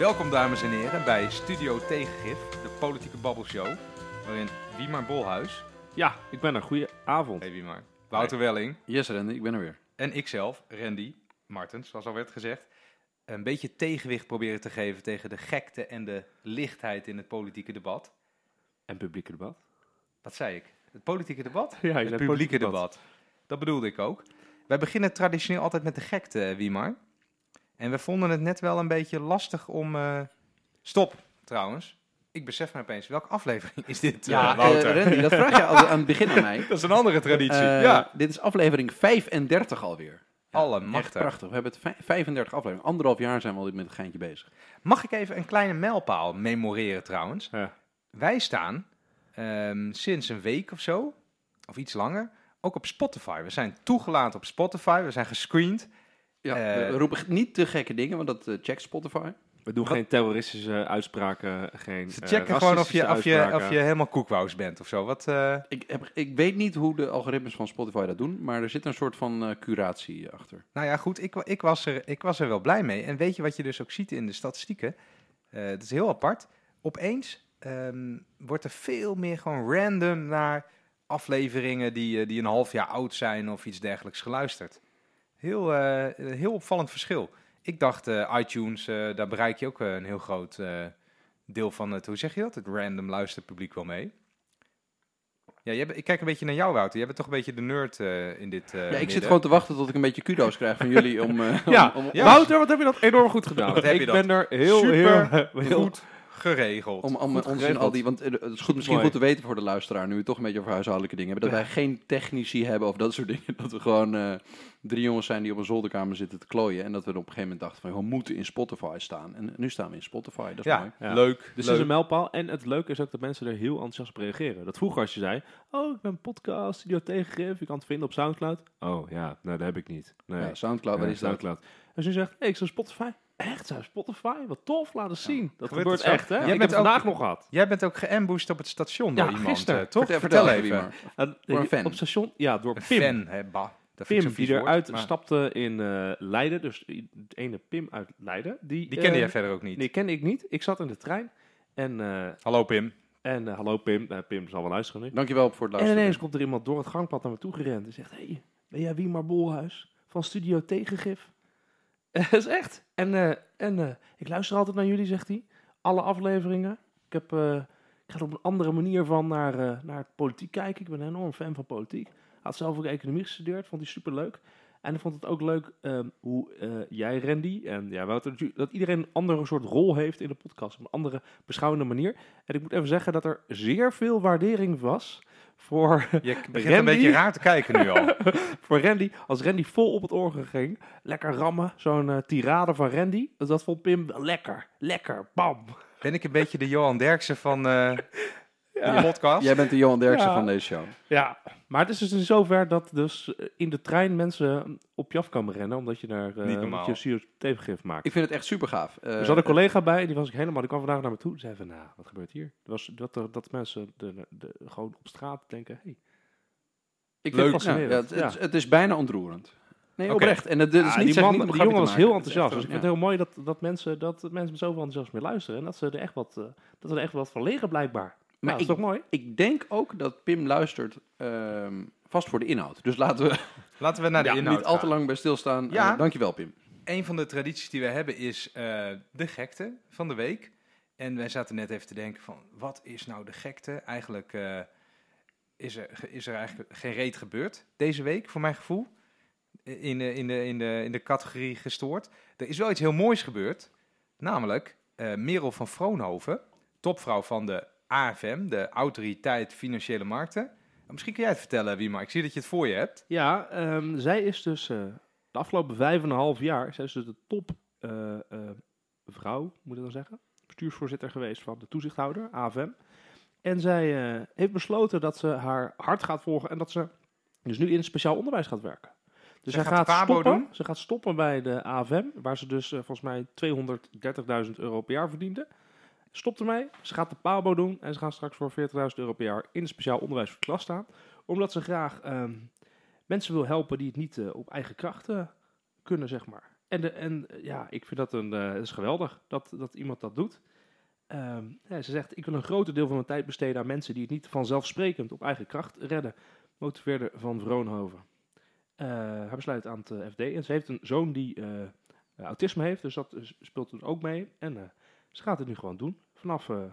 Welkom dames en heren bij Studio Tegengif, de politieke babbelshow, waarin Wiemar Bolhuis, Ja, ik ben er. Goedenavond. hey Wiemar, Wouter Welling Yes, Randy, ik ben er weer. en ikzelf, Randy Martens, zoals al werd gezegd, een beetje tegenwicht proberen te geven tegen de gekte en de lichtheid in het politieke debat. En publieke debat. Wat zei ik? Het politieke debat? Ja, het publieke politiek debat. Dat bedoelde ik ook. Wij beginnen traditioneel altijd met de gekte, Wiemar. En we vonden het net wel een beetje lastig om... eh, Stop, trouwens. Ik besef me opeens, welke aflevering is dit, Ja, eh, Wouter? eh, Randy, dat vraag je al aan het begin aan mij. dat is een andere traditie. Ja, Dit is aflevering 35 alweer. Ja, Echt allemachtig. prachtig. We hebben het vij- 35 afleveringen. Anderhalf jaar zijn we al met het geintje bezig. Mag ik even een kleine mijlpaal memoreren trouwens? Ja. Wij staan ehm, sinds een week of zo, of iets langer, ook op Spotify. We zijn toegelaten op Spotify, we zijn gescreend. Ja, Eh, we roepen niet te gekke dingen, want dat eh, checkt Spotify. We doen Wat- geen terroristische uitspraken, geen Ze eh, checken gewoon of je, of, je, of je helemaal koekwous bent of zo. Wat, eh, Ik, heb, ik weet niet hoe de algoritmes van Spotify dat doen, maar er zit een soort van eh, curatie achter. nou ja, goed, ik, ik, was er, ik was er wel blij mee. En weet je wat je dus ook ziet in de statistieken? Eh het is heel apart. Opeens ehm, wordt er veel meer gewoon random naar afleveringen die, eh, die een half jaar oud zijn of iets dergelijks geluisterd. Heel, eh, een heel opvallend verschil. Ik dacht, eh, iTunes, eh, daar bereik je ook eh, een heel groot eh, deel van het, hoe zeg je dat, het random luisterpubliek wel mee. Ja, jij, ik kijk een beetje naar jou, Wouter. Jij bent toch een beetje de nerd eh, in dit. eh, ja, ik zit gewoon te wachten tot ik een beetje kudo's krijg van jullie om... eh, Ja, om, om, Ja. Wouter, wat heb je dat enorm goed gedaan. Wat heb je ik dat ben er heel, super heel, heel, goed geregeld. Om, om ons al die, want eh, het is goed, misschien Mooi. goed te weten voor de luisteraar, nu we toch een beetje over huishoudelijke dingen hebben, dat wij geen technici hebben of dat soort dingen. Dat we gewoon eh, drie jongens zijn die op een zolderkamer zitten te klooien. En dat we er op een gegeven moment dachten van, we moeten in Spotify staan. En nu staan we in Spotify, dat is ja, mooi. Ja. leuk. Dus leuk. het is een mijlpaal. En het leuke is ook dat mensen er heel enthousiast op reageren. Dat vroeger als je zei, oh, ik ben een podcast, studio tegengif, je kan het vinden op Soundcloud. Oh ja, nee, dat heb ik niet. Nee, Ja, Soundcloud, Ja, waar is dat? En ze zegt, hey, ik zou Spotify. Echt, zou Spotify? Wat tof, laat eens zien. Dat Gebeurt zo? echt, hè? Jij ik heb bent het ook- vandaag nog gehad. Jij bent ook geambushed op het station door Ja, iemand, gisteren. eh, toch? Vertel, Vertel, vertel even. En, Door een fan. Op station, ja, door Een Pim. fan, hè, bah. Pim, die eruit maar stapte in eh, Leiden. Dus de ene Pim uit Leiden. Die, Die kende eh, jij verder ook niet. Nee, kende ik niet. Ik zat in de trein. En, eh, Hallo Pim. en eh, hallo Pim. Eh, Pim zal wel luisteren nu. Dankjewel voor het En luisteren. ineens komt er iemand door het gangpad naar me toe gerend. En zegt, hey, ben jij Wiemar Bolhuis van Studio Tegengif? Dat is echt. En, eh, en eh, ik luister altijd naar jullie, zegt hij. Alle afleveringen. Ik, heb, eh, ik ga er op een andere manier van naar, naar politiek kijken. Ik ben een enorm fan van politiek. Had zelf ook economie gestudeerd. Vond hij superleuk. En ik vond het ook leuk ehm, hoe jij, Randy, en ja, Wouter, dat iedereen een andere soort rol heeft in de podcast. Op een andere beschouwende manier. En ik moet even zeggen dat er zeer veel waardering was voor, Je begint een beetje raar te kijken nu al. voor Randy. Als Randy vol op het orgel ging, lekker rammen, zo'n eh, tirade van Randy. Dus dat vond Pim wel lekker, lekker, bam. Ben ik een beetje de Johan Derksen van eh de podcast? Jij bent de Johan Derksen Ja. van deze show. Ja, maar het is dus in zover dat dus eh, in de trein mensen op je af komen rennen, omdat je naar uh, je CO2-gif maakt. Ik vind het echt super gaaf. Eh, er zat een collega bij, die was ik helemaal, die kwam vandaag naar me toe. Die zei van, nou, wat gebeurt hier? Dat, was, dat, er- dat mensen de, de, gewoon op straat denken, hey, ik leuk. vind, ja, ja, het, het, is- het is bijna ontroerend. Nee, oprecht. En het, het is Ah, niet die, man, die jongen was heel. Het enthousiast. echt Dus ik vind het heel mooi dat, dat, mensen, dat mensen met zoveel enthousiasme mee luisteren. En dat ze er echt wat, eh, dat er echt wat van leren blijkbaar. Maar dat is ik- toch mooi? Ik denk ook dat Pim luistert ehm, vast voor de inhoud. Dus laten we Laten we naar de Ja, inhoud niet al te lang bij stilstaan. Ja. Eh, dankjewel, Pim. Een van de tradities die we hebben is eh, de gekte van de week. En wij zaten net even te denken van, wat is nou de gekte? Eigenlijk eh, is, er, is er eigenlijk geen reet gebeurd deze week, voor mijn gevoel. In de, in de, in de, in de categorie gestoord. Er is wel iets heel moois gebeurd. Namelijk eh, Merel van Vroonhoven, topvrouw van de AFM, de Autoriteit Financiële Markten. Misschien kun jij het vertellen, Wiema. Ik zie dat je het voor je hebt. Ja, ehm, zij is dus eh, de afgelopen vijf en een half jaar, zij is dus de top eh, eh, vrouw, moet ik dan zeggen, bestuursvoorzitter geweest van de toezichthouder, AFM. En zij heeft besloten dat ze haar hart gaat volgen en dat ze dus nu in het speciaal onderwijs gaat werken. Dus Zij zij gaat stoppen, doen? ze gaat stoppen bij de AFM, waar ze dus volgens mij 230.000 euro per jaar verdiende. Stopt ermee, ze gaat de PABO doen en ze gaan straks voor 40.000 euro per jaar in het speciaal onderwijs voor klas staan. Omdat ze graag ehm, mensen wil helpen die het niet eh, op eigen kracht eh, kunnen, zeg maar. En, de, en eh, ja, ik vind dat een, eh, het is geweldig dat, dat iemand dat doet. Ehm, ze zegt, ik wil een groter deel van mijn tijd besteden aan mensen die het niet vanzelfsprekend op eigen kracht redden. Motiveerde van Vroonhoven. Hij besluit aan het FD. En ze heeft een zoon die autisme heeft, dus dat speelt er ook mee. En ze gaat het nu gewoon doen. Vanaf, eh,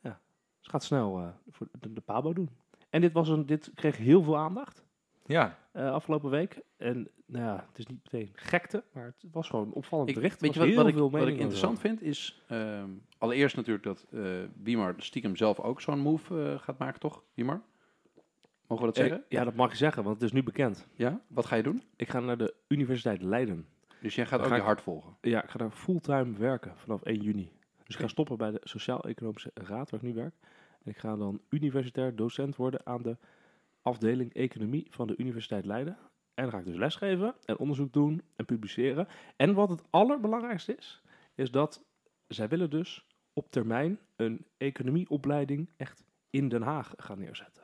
ja, ze gaat snel eh, voor de, de Pabo doen. En dit, was een, dit kreeg heel veel aandacht Ja, eh, afgelopen week. En nou ja, het is niet meteen gekte, maar het was gewoon een opvallend Ik, bericht. Er weet je wat, wat, ik, wat ik interessant vind? Is ehm, allereerst natuurlijk dat eh Wiemar stiekem zelf ook zo'n move eh, gaat maken, toch? Wiemar? Mogen we dat zeggen? ja, dat mag je zeggen, want het is nu bekend. Ja? Wat ga je doen? Ik ga naar de Universiteit Leiden. Dus jij gaat ook ga je hart volgen. Ja, ik ga daar fulltime werken vanaf 1 juni. Dus ik ga stoppen bij de Sociaal-Economische Raad, waar ik nu werk. En ik ga dan universitair docent worden aan de afdeling Economie van de Universiteit Leiden. En dan ga ik dus lesgeven en onderzoek doen en publiceren. En wat het allerbelangrijkste is, is dat zij willen dus op termijn een economieopleiding echt in Den Haag gaan neerzetten.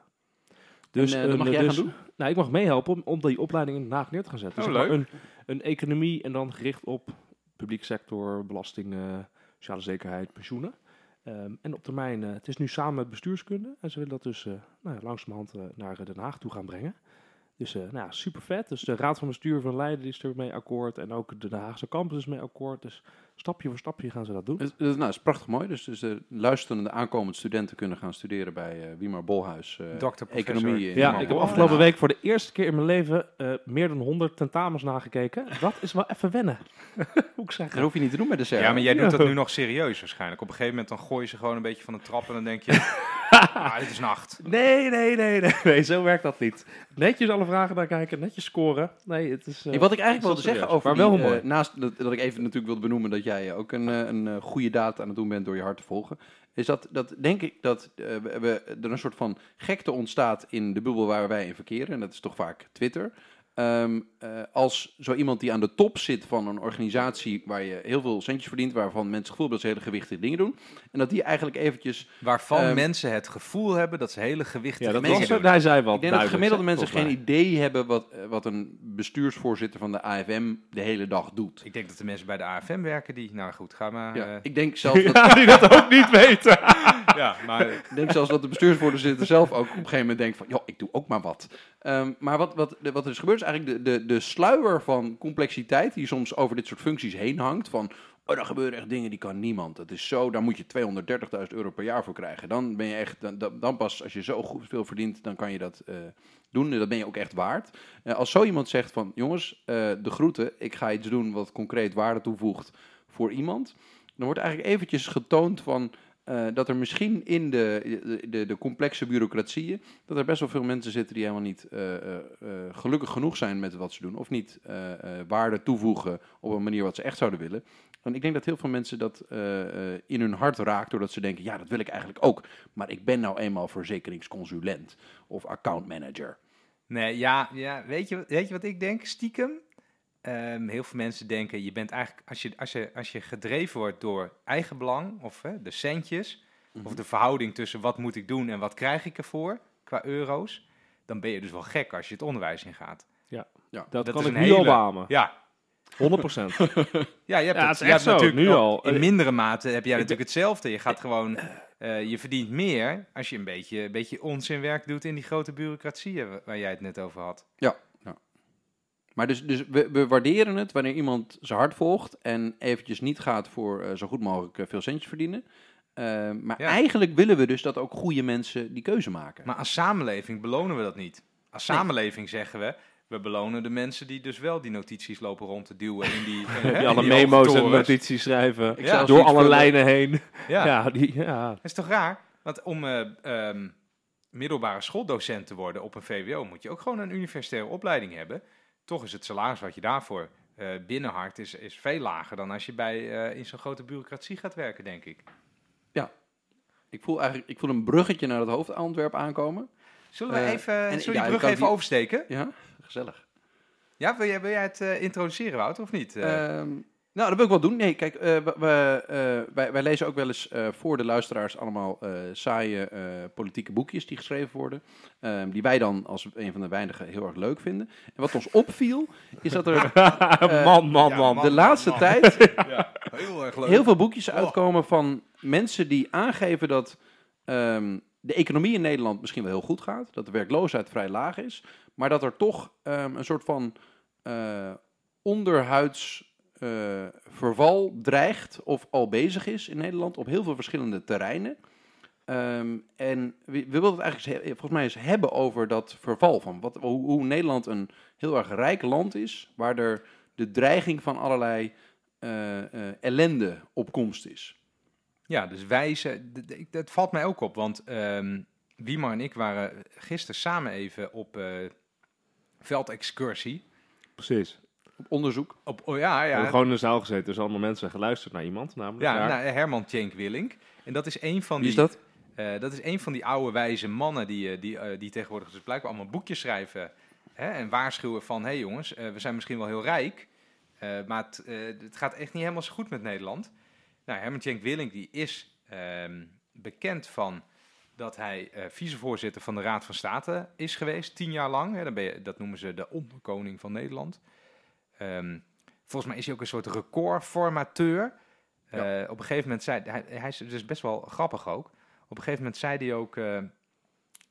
Dus, en, eh, dat een- mag jij dus- gaan doen? Nou, ik mag meehelpen om, om die opleiding in Den Haag neer te gaan zetten. Oh, Dus leuk. Een, een economie en dan gericht op publiek sector, belastingen, sociale zekerheid, pensioenen. Ehm, en op termijn, eh, het is nu samen met bestuurskunde. En ze willen dat dus eh nou ja, langzamerhand eh, naar Den Haag toe gaan brengen. Dus eh, nou ja, super vet. Dus de Raad van Bestuur van Leiden is er mee akkoord. En ook de Den Haagse campus is mee akkoord. Dus stapje voor stapje gaan ze dat doen. Het, het- nou, het is prachtig mooi. Dus, dus de luisterende aankomende studenten kunnen gaan studeren bij eh Wiemar Bolhuis. eh, Dokter, professor. Economie. in Ja, Wiemar ik heb afgelopen week voor de eerste keer in mijn leven eh, meer dan 100 tentamens nagekeken. Dat is wel even wennen. Hoe ik zeggen. Dat hoef je niet te doen met de CR. Ja, maar jij doet Ja. dat nu nog serieus waarschijnlijk. Op een gegeven moment dan gooi je ze gewoon een beetje van de trap en dan denk je, ah, dit is nacht. Nee, nee, nee, nee, nee, zo werkt dat niet. Netjes alle vragen naar kijken, netjes scoren. Nee, het is... eh, Ja, wat ik eigenlijk wilde zeggen over maar wel die, eh, mooi. naast dat, dat ik even natuurlijk wilde benoemen dat jij ook een, eh, een eh, goede daad aan het doen bent door je hart te volgen, is dat, dat denk ik dat eh, we- er een soort van gekte ontstaat in de bubbel waar wij in verkeren, en dat is toch vaak Twitter. Ehm, eh, als zo iemand die aan de top zit van een organisatie waar je heel veel centjes verdient, waarvan mensen het gevoel hebben dat ze hele gewichtige dingen doen, en dat die eigenlijk eventjes Waarvan Ehm, mensen het gevoel hebben dat ze hele gewichtige ja, dat dingen was, doen. hij zei wat ik denk dat gemiddelde mensen geen mij. idee hebben wat, eh, wat een bestuursvoorzitter van de AFM de hele dag doet. Ik denk dat de mensen bij de AFM werken die, nou goed, ga maar. Ja, eh, ik denk zelfs dat Ja, die dat ook niet weten. ja, maar Ik denk zelfs dat de bestuursvoorzitter zelf ook op een gegeven moment denkt van, joh, ik doe ook maar wat. Ehm, maar wat, wat, wat er dus gebeurt is eigenlijk de, de, de sluier van complexiteit die soms over dit soort functies heen hangt. Van, oh, er gebeuren echt dingen die kan niemand. Dat is zo, daar moet je 230.000 euro per jaar voor krijgen. Dan ben je echt, dan, dan, pas als je zo goed veel verdient, dan kan je dat eh, doen. En dat ben je ook echt waard. Eh, als zo iemand zegt van, jongens, eh, de groeten, ik ga iets doen wat concreet waarde toevoegt voor iemand. Dan wordt eigenlijk eventjes getoond van, eh, dat er misschien in de, de, de, complexe bureaucratieën, dat er best wel veel mensen zitten die helemaal niet eh, eh, gelukkig genoeg zijn met wat ze doen, of niet waarde toevoegen op een manier wat ze echt zouden willen. En ik denk dat heel veel mensen dat in hun hart raakt, doordat ze denken, ja, dat wil ik eigenlijk ook, maar ik ben nou eenmaal verzekeringsconsulent of accountmanager. Nee, ja, ja weet, je, weet je wat ik denk? Stiekem. Ehm, heel veel mensen denken, je bent eigenlijk, als je, als je, als je gedreven wordt door eigen belang, of hè, de centjes, of de verhouding tussen wat moet ik doen en wat krijg ik ervoor, qua euro's, dan ben je dus wel gek als je het onderwijs ingaat. Dat, Dat kan is ik een nu al hele- beamen. Ja, 100 procent. ja, je hebt Ja, het, het is je echt hebt zo, natuurlijk nu al. In mindere mate heb jij Ik natuurlijk hetzelfde. Je gaat gewoon, eh, je verdient meer als je een beetje, een beetje onzinwerk doet in die grote bureaucratieën wa- waar jij het net over had. Maar dus, dus we, we waarderen het wanneer iemand zijn hart volgt en eventjes niet gaat voor eh, zo goed mogelijk eh, veel centjes verdienen. Eh, maar Ja. eigenlijk willen we dus dat ook goede mensen die keuze maken. Maar als samenleving belonen we dat niet. Als samenleving zeggen we, we belonen de mensen die dus wel die notities lopen rond te duwen in die, Die alle die memo's en notities schrijven. Ja. Door alle lijnen heen. Ja, Ja, die, ja. dat is toch raar? Want om eh, ehm, middelbare schooldocent te worden op een VWO moet je ook gewoon een universitaire opleiding hebben. Toch is het salaris wat je daarvoor eh binnenharkt is, is veel lager dan als je bij, eh, in zo'n grote bureaucratie gaat werken, denk ik. Ik voel eigenlijk ik voel een bruggetje naar het hoofdantwerp aankomen. Zullen we Eh, even, en- zullen we ja, die brug even die- oversteken? Ja, gezellig. Ja, wil jij, wil jij het introduceren, Wout, of niet? Eh, Ehm, Nou, dat wil ik wel doen. Nee, kijk, eh, we, eh, wij, wij lezen ook wel eens eh, voor de luisteraars allemaal eh, saaie eh, politieke boekjes die geschreven worden. ehm, die wij dan als een van de weinigen heel erg leuk vinden. En wat ons opviel, is dat er man, man, ja, man. man. de laatste man. tijd Ja, heel erg leuk. heel veel boekjes Oh. uitkomen van mensen die aangeven dat ehm, de economie in Nederland misschien wel heel goed gaat. Dat de werkloosheid vrij laag is. Maar dat er toch ehm, een soort van eh, onderhuids eh, verval dreigt of al bezig is in Nederland op heel veel verschillende terreinen. Ehm, en we, we willen het eigenlijk volgens mij eens hebben over dat verval. Van wat, hoe, hoe Nederland een heel erg rijk land is, waar er de dreiging van allerlei eh, eh, ellende op komst is. Ja, dus wijzen, dat valt mij ook op, want ehm Wiemar en ik waren gisteren samen even op eh, veldexcursie. Precies. Op onderzoek. Op, oh ja, We hebben ja, gewoon in de zaal gezeten, dus allemaal mensen geluisterd naar iemand, namelijk ja daar. nou, Herman Tjenk Willink. En dat is een van Wie die... is dat? Eh, dat is een van die oude wijze mannen die, eh, die, eh, die tegenwoordig dus blijkbaar allemaal boekjes schrijven. Hè, en waarschuwen van, hé hey jongens, eh, we zijn misschien wel heel rijk, eh, maar het, het gaat echt niet helemaal zo goed met Nederland. Nou, Herman Tjenk Willink die is ehm, bekend van dat hij eh, vicevoorzitter van de Raad van State is geweest, tien jaar lang. Hè, dan ben je, dat noemen ze de onderkoning van Nederland. Ehm, volgens mij is hij ook een soort recordformateur. Ja. Eh, op een gegeven moment zei hij, hij is dus best wel grappig ook. Op een gegeven moment zei hij ook, eh,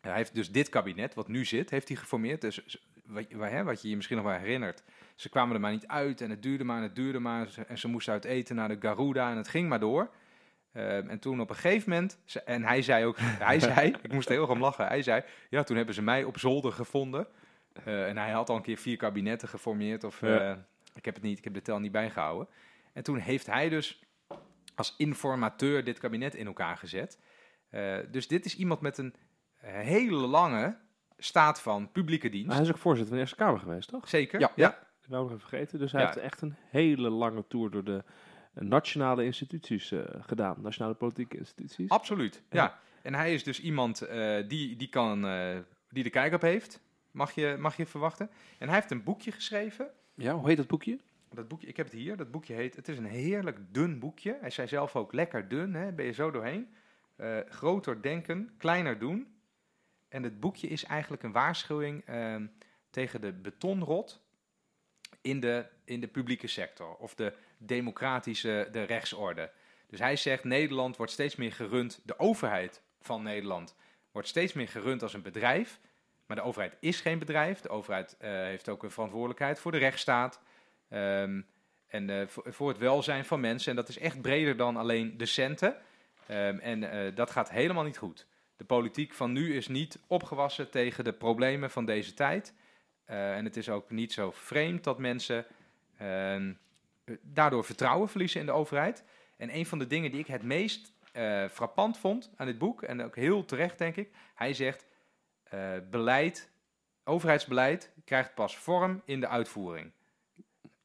hij heeft dus dit kabinet, wat nu zit, heeft hij geformeerd. Dus wat, hè, wat je je misschien nog wel herinnert. Ze kwamen er maar niet uit en het duurde maar en het duurde maar. En ze moesten uit eten naar de Garuda en het ging maar door. Ehm, en toen op een gegeven moment, en hij zei ook, hij zei, ik moest heel erg om lachen, hij zei, ja, toen hebben ze mij op zolder gevonden. Eh, en hij had al een keer vier kabinetten geformeerd, of Ja. eh, ik heb het niet, ik heb de tel niet bijgehouden. En toen heeft hij dus als informateur dit kabinet in elkaar gezet. Eh, dus dit is iemand met een hele lange staat van publieke dienst. Maar hij is ook voorzitter van de Eerste Kamer geweest, toch? Zeker. Ja. ja. Nog even vergeten. Dus hij Ja. heeft echt een hele lange tour door de nationale instituties gedaan. Nationale politieke instituties. Absoluut. Ja. Ja. En hij is dus iemand die, die, kan, die de kijk op heeft, mag je, mag je verwachten. En hij heeft een boekje geschreven. Ja, hoe heet dat boekje? Dat boekje, ik heb het hier. Dat boekje heet. Het is een heerlijk dun boekje. Hij zei zelf ook lekker dun. Hè? Ben je zo doorheen? Eh, groter denken, kleiner doen. En het boekje is eigenlijk een waarschuwing ehm, tegen de betonrot in de, in de publieke sector. Of de democratische, de rechtsorde. Dus hij zegt, Nederland wordt steeds meer gerund, de overheid van Nederland wordt steeds meer gerund als een bedrijf. Maar de overheid is geen bedrijf. De overheid eh, heeft ook een verantwoordelijkheid voor de rechtsstaat. Ehm, en eh, voor, het welzijn van mensen. En dat is echt breder dan alleen de centen. Ehm, en eh, dat gaat helemaal niet goed. De politiek van nu is niet opgewassen tegen de problemen van deze tijd. En het is ook niet zo vreemd dat mensen ehm, eh, daardoor vertrouwen verliezen in de overheid. En een van de dingen die ik het meest frappant vond aan dit boek, en ook heel terecht denk ik, hij zegt: eh, beleid, overheidsbeleid krijgt pas vorm in de uitvoering.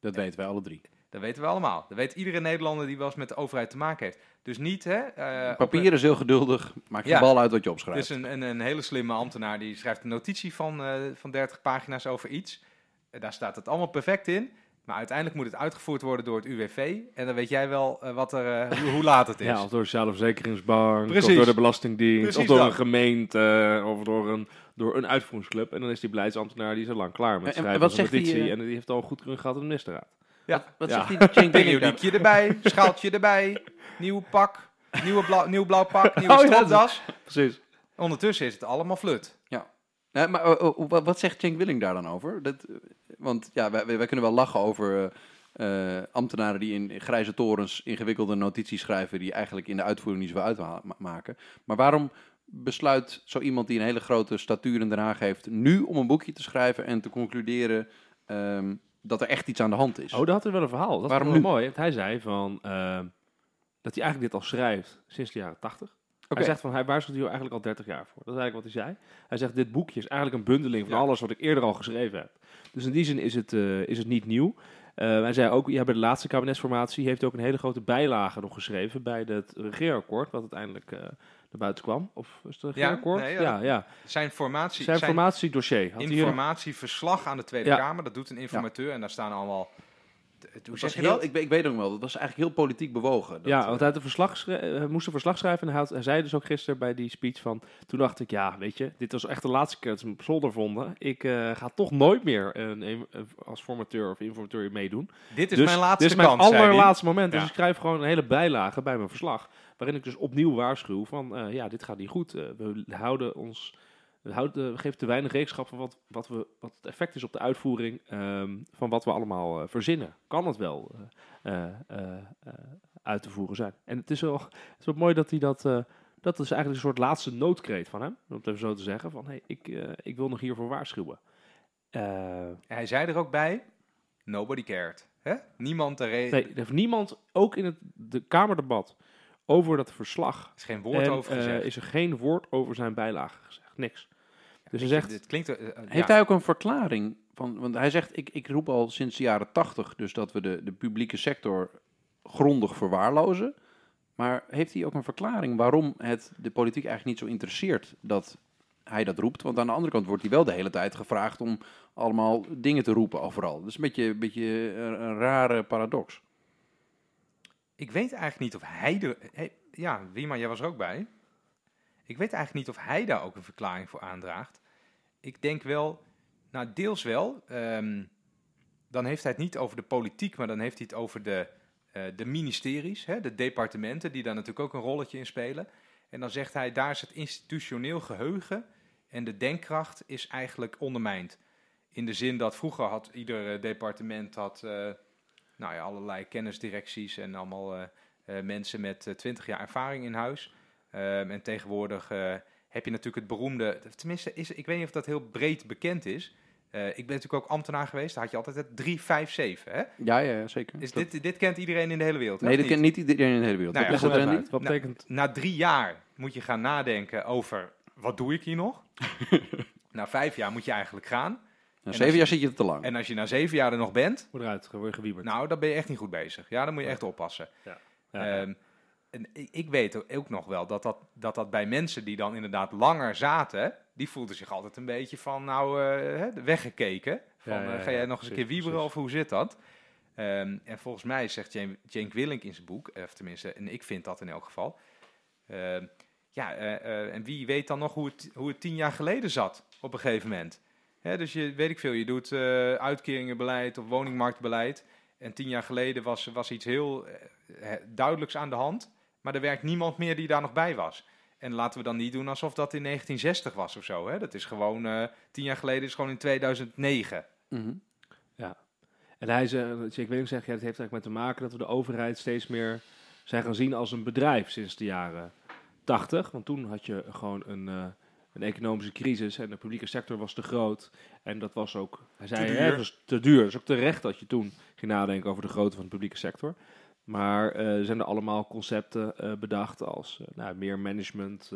Dat weten wij alle drie. Dat weten we allemaal. Dat weet iedere Nederlander die wel eens met de overheid te maken heeft. Dus niet, hè? eh, Papier is heel geduldig. Maak je Ja. bal uit wat je opschrijft. dus een, een, een hele slimme ambtenaar die schrijft een notitie van, eh, van 30 pagina's over iets. Daar staat het allemaal perfect in. Maar uiteindelijk moet het uitgevoerd worden door het UWV. En dan weet jij wel eh, wat er, eh, hoe, hoe laat het is. Ja, of door de zelfverzekeringsbank, Precies. of door de Belastingdienst, Precies of door dat. een gemeente, of door een, door een uitvoeringsclub. En dan is die beleidsambtenaar die is al lang klaar met En- en schrijven wat van een die, petitie. eh, En die heeft al goed kunnen gehad in de ministerraad. Ja. Wat Ja. zegt die? Periodiekje erbij, schaaltje erbij, nieuw pak, nieuwe blauw, nieuw blauw pak, nieuwe Oh, ja, stropdas. Precies. Ondertussen is het allemaal flut. Maar eh, eh, wat, zegt Cenk Willing daar dan over? Dat, eh, want ja, wij, wij kunnen wel lachen over eh, eh, ambtenaren die in grijze torens ingewikkelde notities schrijven die eigenlijk in de uitvoering niet zoveel uitmaken. Maar waarom besluit zo iemand die een hele grote statuur in Den Haag heeft nu om een boekje te schrijven en te concluderen ehm, dat er echt iets aan de hand is? Oh, dat had hij wel een verhaal. Dat Waarom Waarom wel mooi. Want hij zei van, dat hij eigenlijk dit al schrijft sinds de jaren tachtig. Hij zegt van, hij waarschuwt hier eigenlijk al 30 jaar voor. Dat is eigenlijk wat hij zei. Hij zegt, dit boekje is eigenlijk een bundeling van Ja. alles wat ik eerder al geschreven heb. Dus in die zin is het, eh, is het niet nieuw. Eh, hij zei ook, ja, bij de laatste kabinetsformatie heeft hij ook een hele grote bijlage nog geschreven bij het regeerakkoord, wat uiteindelijk eh, naar buiten kwam. Of is het regeerakkoord? nee, ja, ja. ja. Zijn formatie, Zijn zijn formatiedossier. Had informatieverslag aan de Tweede. Kamer. Dat doet een informateur en daar staan allemaal hoe zeg je heel, dat? ik, weet- ik weet ook wel, dat was eigenlijk heel politiek bewogen. Dat, ja, eh, want hij had een verslag eh, moest een verslag schrijven en hij, had, hij zei dus ook gisteren bij die speech van... Toen dacht ik, ja, weet je, dit was echt de laatste keer dat ze me op zolder vonden. Ik eh, ga toch nooit meer als formateur of informateur meedoen. Dit is dus, mijn laatste dit is mijn hij. allerlaatste moment. Dus ik schrijf gewoon een hele bijlage bij mijn verslag. Waarin ik dus opnieuw waarschuw van, ja, dit gaat niet goed. We houden ons... We, houden, we geven te weinig rekenschap van wat, wat, we, wat het effect is op de uitvoering ehm, van wat we allemaal eh, verzinnen. Kan het wel eh, eh, eh, eh, uit te voeren zijn? En het is wel, het is wel mooi dat hij dat... eh, dat is eigenlijk een soort laatste noodkreet van hem, om het even zo te zeggen. Van, hey, ik, eh, ik wil nog hiervoor waarschuwen. Eh, Hij zei er ook bij, nobody cared. Hè? Niemand er Nee, er heeft niemand, ook in het de Kamerdebat, over dat verslag. is geen woord en, over eh, gezegd. is er geen woord over zijn bijlage gezegd. Niks. Dus hij zegt, Dit klinkt... eh, eh, Heeft ja. hij ook een verklaring? Van, want hij zegt, ik, ik roep al sinds de jaren tachtig dus dat we de, de publieke sector grondig verwaarlozen. Maar heeft hij ook een verklaring waarom het de politiek eigenlijk niet zo interesseert dat hij dat roept? Want aan de andere kant wordt hij wel de hele tijd gevraagd om allemaal dingen te roepen overal. Dat is een beetje, een, beetje een, een rare paradox. Ik weet eigenlijk niet of hij er... Hey, ja, Wieman, jij was er ook bij. Ik weet eigenlijk niet of hij daar ook een verklaring voor aandraagt. Ik denk wel... Nou, deels wel. ehm, dan heeft hij het niet over de politiek, maar dan heeft hij het over de, eh, de ministeries, hè, de departementen, die daar natuurlijk ook een rolletje in spelen. En dan zegt hij, daar is het institutioneel geheugen en de denkkracht is eigenlijk ondermijnd. In de zin dat vroeger had ieder eh, departement had, eh, nou ja, allerlei kennisdirecties en allemaal mensen met twintig jaar ervaring in huis. Ehm, en tegenwoordig heb je natuurlijk het beroemde, tenminste, is, ik weet niet of dat heel breed bekend is. Eh, ik ben natuurlijk ook ambtenaar geweest, daar had je altijd het 357. Hè? Ja, ja, ja, zeker. Is dit, dit kent iedereen in de hele wereld? hè, nee, dat kent niet iedereen in de hele wereld. Nou ja, het uit. Wat Nou, betekent... Na drie jaar moet je gaan nadenken over wat doe ik hier nog? na vijf jaar moet je eigenlijk gaan. Na als zeven je- jaar zit je er te lang. En als je na zeven jaar er nog bent, Word eruit, word je gewieberd. nou, dan ben je echt niet goed bezig. Ja, dan moet je echt oppassen. Ja. Ehm, en ik, weet ook- nog wel dat dat, dat dat bij mensen die dan inderdaad langer zaten, die voelden zich altijd een beetje van, nou, eh, weggekeken. Van, Ja, ja, eh, ga jij nog eens een keer wieberen of hoe zit dat? Ehm, en volgens mij zegt Jane, Jane Willink in zijn boek, of tenminste, en ik vind dat in elk geval. ehm, ja, eh, en wie weet dan nog hoe het, hoe het tien jaar geleden zat op een gegeven moment. Hè, dus je weet ik veel, je doet uitkeringenbeleid of woningmarktbeleid. En tien jaar geleden was, was iets heel duidelijks aan de hand. Maar er werkt niemand meer die daar nog bij was. En laten we dan niet doen alsof dat in 1960 was of zo. Hè? Dat is gewoon, eh, tien jaar geleden is gewoon in 2009. Mhm. En hij zei, ik weet niet zeggen, ja, het heeft eigenlijk met te maken dat we de overheid steeds meer zijn gaan zien als een bedrijf sinds de jaren 80. Want toen had je gewoon een, eh, een economische crisis en de publieke sector was te groot. En dat was ook, hij zei, Te hè, duur. het was te duur. Dus ook terecht dat je toen ging nadenken over de grootte van de publieke sector. Maar eh, er zijn er allemaal concepten eh, bedacht als eh, nou, meer management,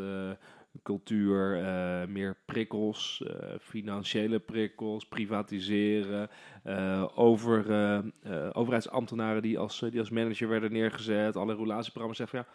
cultuur, meer prikkels, financiële prikkels, privatiseren, over, overheidsambtenaren die als, die als manager werden neergezet, alle relatieprogramma's zeggen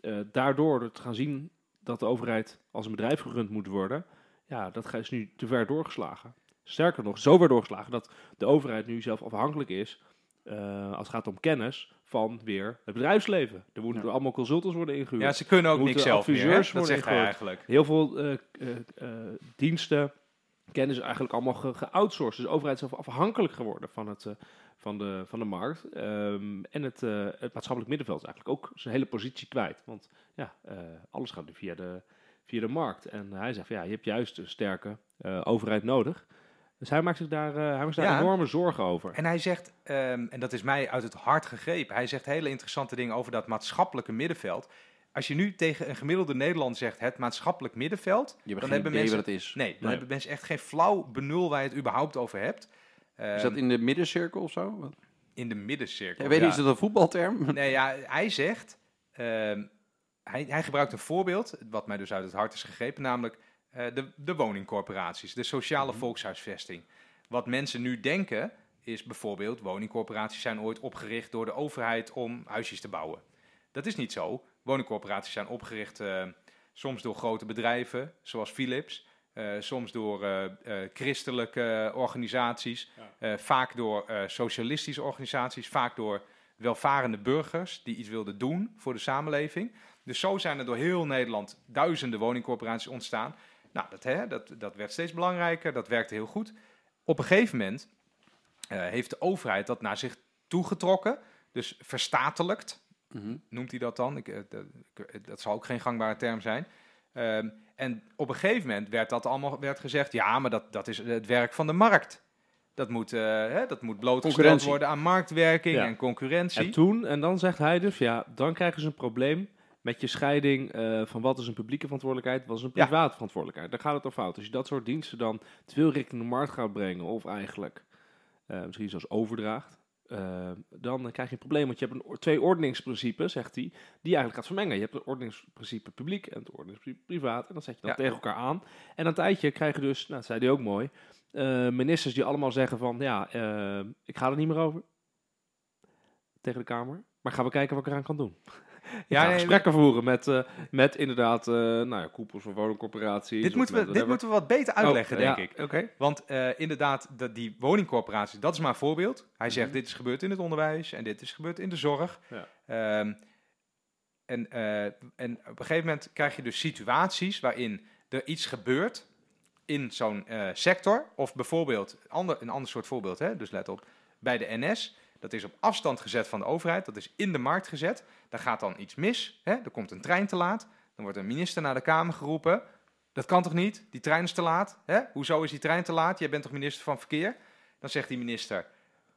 ja, daardoor te gaan zien dat de overheid als een bedrijf gerund moet worden, ja, dat is nu te ver doorgeslagen. Sterker nog, zo ver doorgeslagen dat de overheid nu zelf afhankelijk is, eh, als het gaat om kennis, van weer het bedrijfsleven. Er moeten Ja. allemaal consultants worden ingehuurd. Ja, ze kunnen ook niks zelf meer. Dat worden zegt hij ingooid. eigenlijk. Heel veel eh, eh, eh, diensten, kennis eigenlijk allemaal ge- geoutsourced. Dus de overheid is zelf afhankelijk geworden van, het, eh, van, de, van de markt. Ehm, en het, eh, het maatschappelijk middenveld is eigenlijk ook zijn hele positie kwijt. Want ja, eh, alles gaat nu via de, via de markt. En hij zegt, van, ja, je hebt juist een sterke eh, overheid nodig. Dus hij maakt zich daar, eh, hij maakt daar Ja. enorme zorgen over. En hij zegt, ehm, en dat is mij uit het hart gegrepen, hij zegt hele interessante dingen over dat maatschappelijke middenveld. Als je nu tegen een gemiddelde Nederland zegt het maatschappelijk middenveld, Je hebt Dan geen hebben idee mensen- wat het is. nee, dan Nee. hebben mensen echt geen flauw benul waar je het überhaupt over hebt. Is Ehm, dat in de middencirkel of zo? Wat- in de middencirkel? Ja, weet je, Ja. is dat een voetbalterm? Nee, ja, hij zegt, ehm, hij, hij gebruikt een voorbeeld, wat mij dus uit het hart is gegrepen, namelijk de, de woningcorporaties, de sociale Mhm. volkshuisvesting. Wat mensen nu denken is bijvoorbeeld, woningcorporaties zijn ooit opgericht door de overheid om huisjes te bouwen. Dat is niet zo. Woningcorporaties zijn opgericht eh, soms door grote bedrijven, zoals Philips, eh, soms door eh, eh, christelijke organisaties, eh, vaak door eh, socialistische organisaties, vaak door welvarende burgers die iets wilden doen voor de samenleving. Dus zo zijn er door heel Nederland duizenden woningcorporaties ontstaan. Nou, dat, hè, dat, dat werd steeds belangrijker, dat werkte heel goed. Op een gegeven moment eh, heeft de overheid dat naar zich toegetrokken, dus verstatelijkt Mhm. noemt hij dat dan. Ik, eh, dat, ik- dat zal ook geen gangbare term zijn. Ehm, en op een gegeven moment werd dat allemaal werd gezegd: ja, maar dat, dat is het werk van de markt. Dat moet, eh, hè, dat moet blootgesteld worden aan marktwerking Ja. en concurrentie. En toen, en dan zegt hij dus, ja, dan krijgen ze een probleem met je scheiding eh, van wat is een publieke verantwoordelijkheid, wat is een Ja. private verantwoordelijkheid. Daar gaat het al fout. Als je dat soort diensten dan te veel richting de markt gaat brengen, of eigenlijk eh, misschien zelfs overdraagt, eh, dan krijg je een probleem. Want je hebt een, twee ordeningsprincipes, zegt hij, die je eigenlijk gaat vermengen. Je hebt het ordeningsprincipe publiek en het ordeningsprincipe privaat. En dat zet je dan Ja. tegen elkaar aan. En na een tijdje krijg je dus, nou, dat zei hij ook mooi, ministers die allemaal zeggen van, ja, ik ga er niet meer over tegen de Kamer. Maar gaan we kijken wat ik eraan kan doen. Ja, nee, gesprekken voeren met, eh, met inderdaad, eh nou ja, koepels van woningcorporaties. dit of moeten, we, dit moeten we wat beter uitleggen, Oh, denk ja, ik. Oké. Want eh, inderdaad, dat die woningcorporaties, dat is maar een voorbeeld. Hij zegt, Mhm. dit is gebeurd in het onderwijs en dit is gebeurd in de zorg. Ja. Ehm, en, en op een gegeven moment krijg je dus situaties waarin er iets gebeurt in zo'n sector. Of bijvoorbeeld, ander, een ander soort voorbeeld, hè? dus let op, bij de NS. Dat is op afstand gezet van de overheid, dat is in de markt gezet. Daar gaat dan iets mis, hè? er komt een trein te laat. Dan wordt een minister naar de Kamer geroepen. Dat kan toch niet? Die trein is te laat. Hè? Hoezo is die trein te laat? Jij bent toch minister van Verkeer? Dan zegt die minister,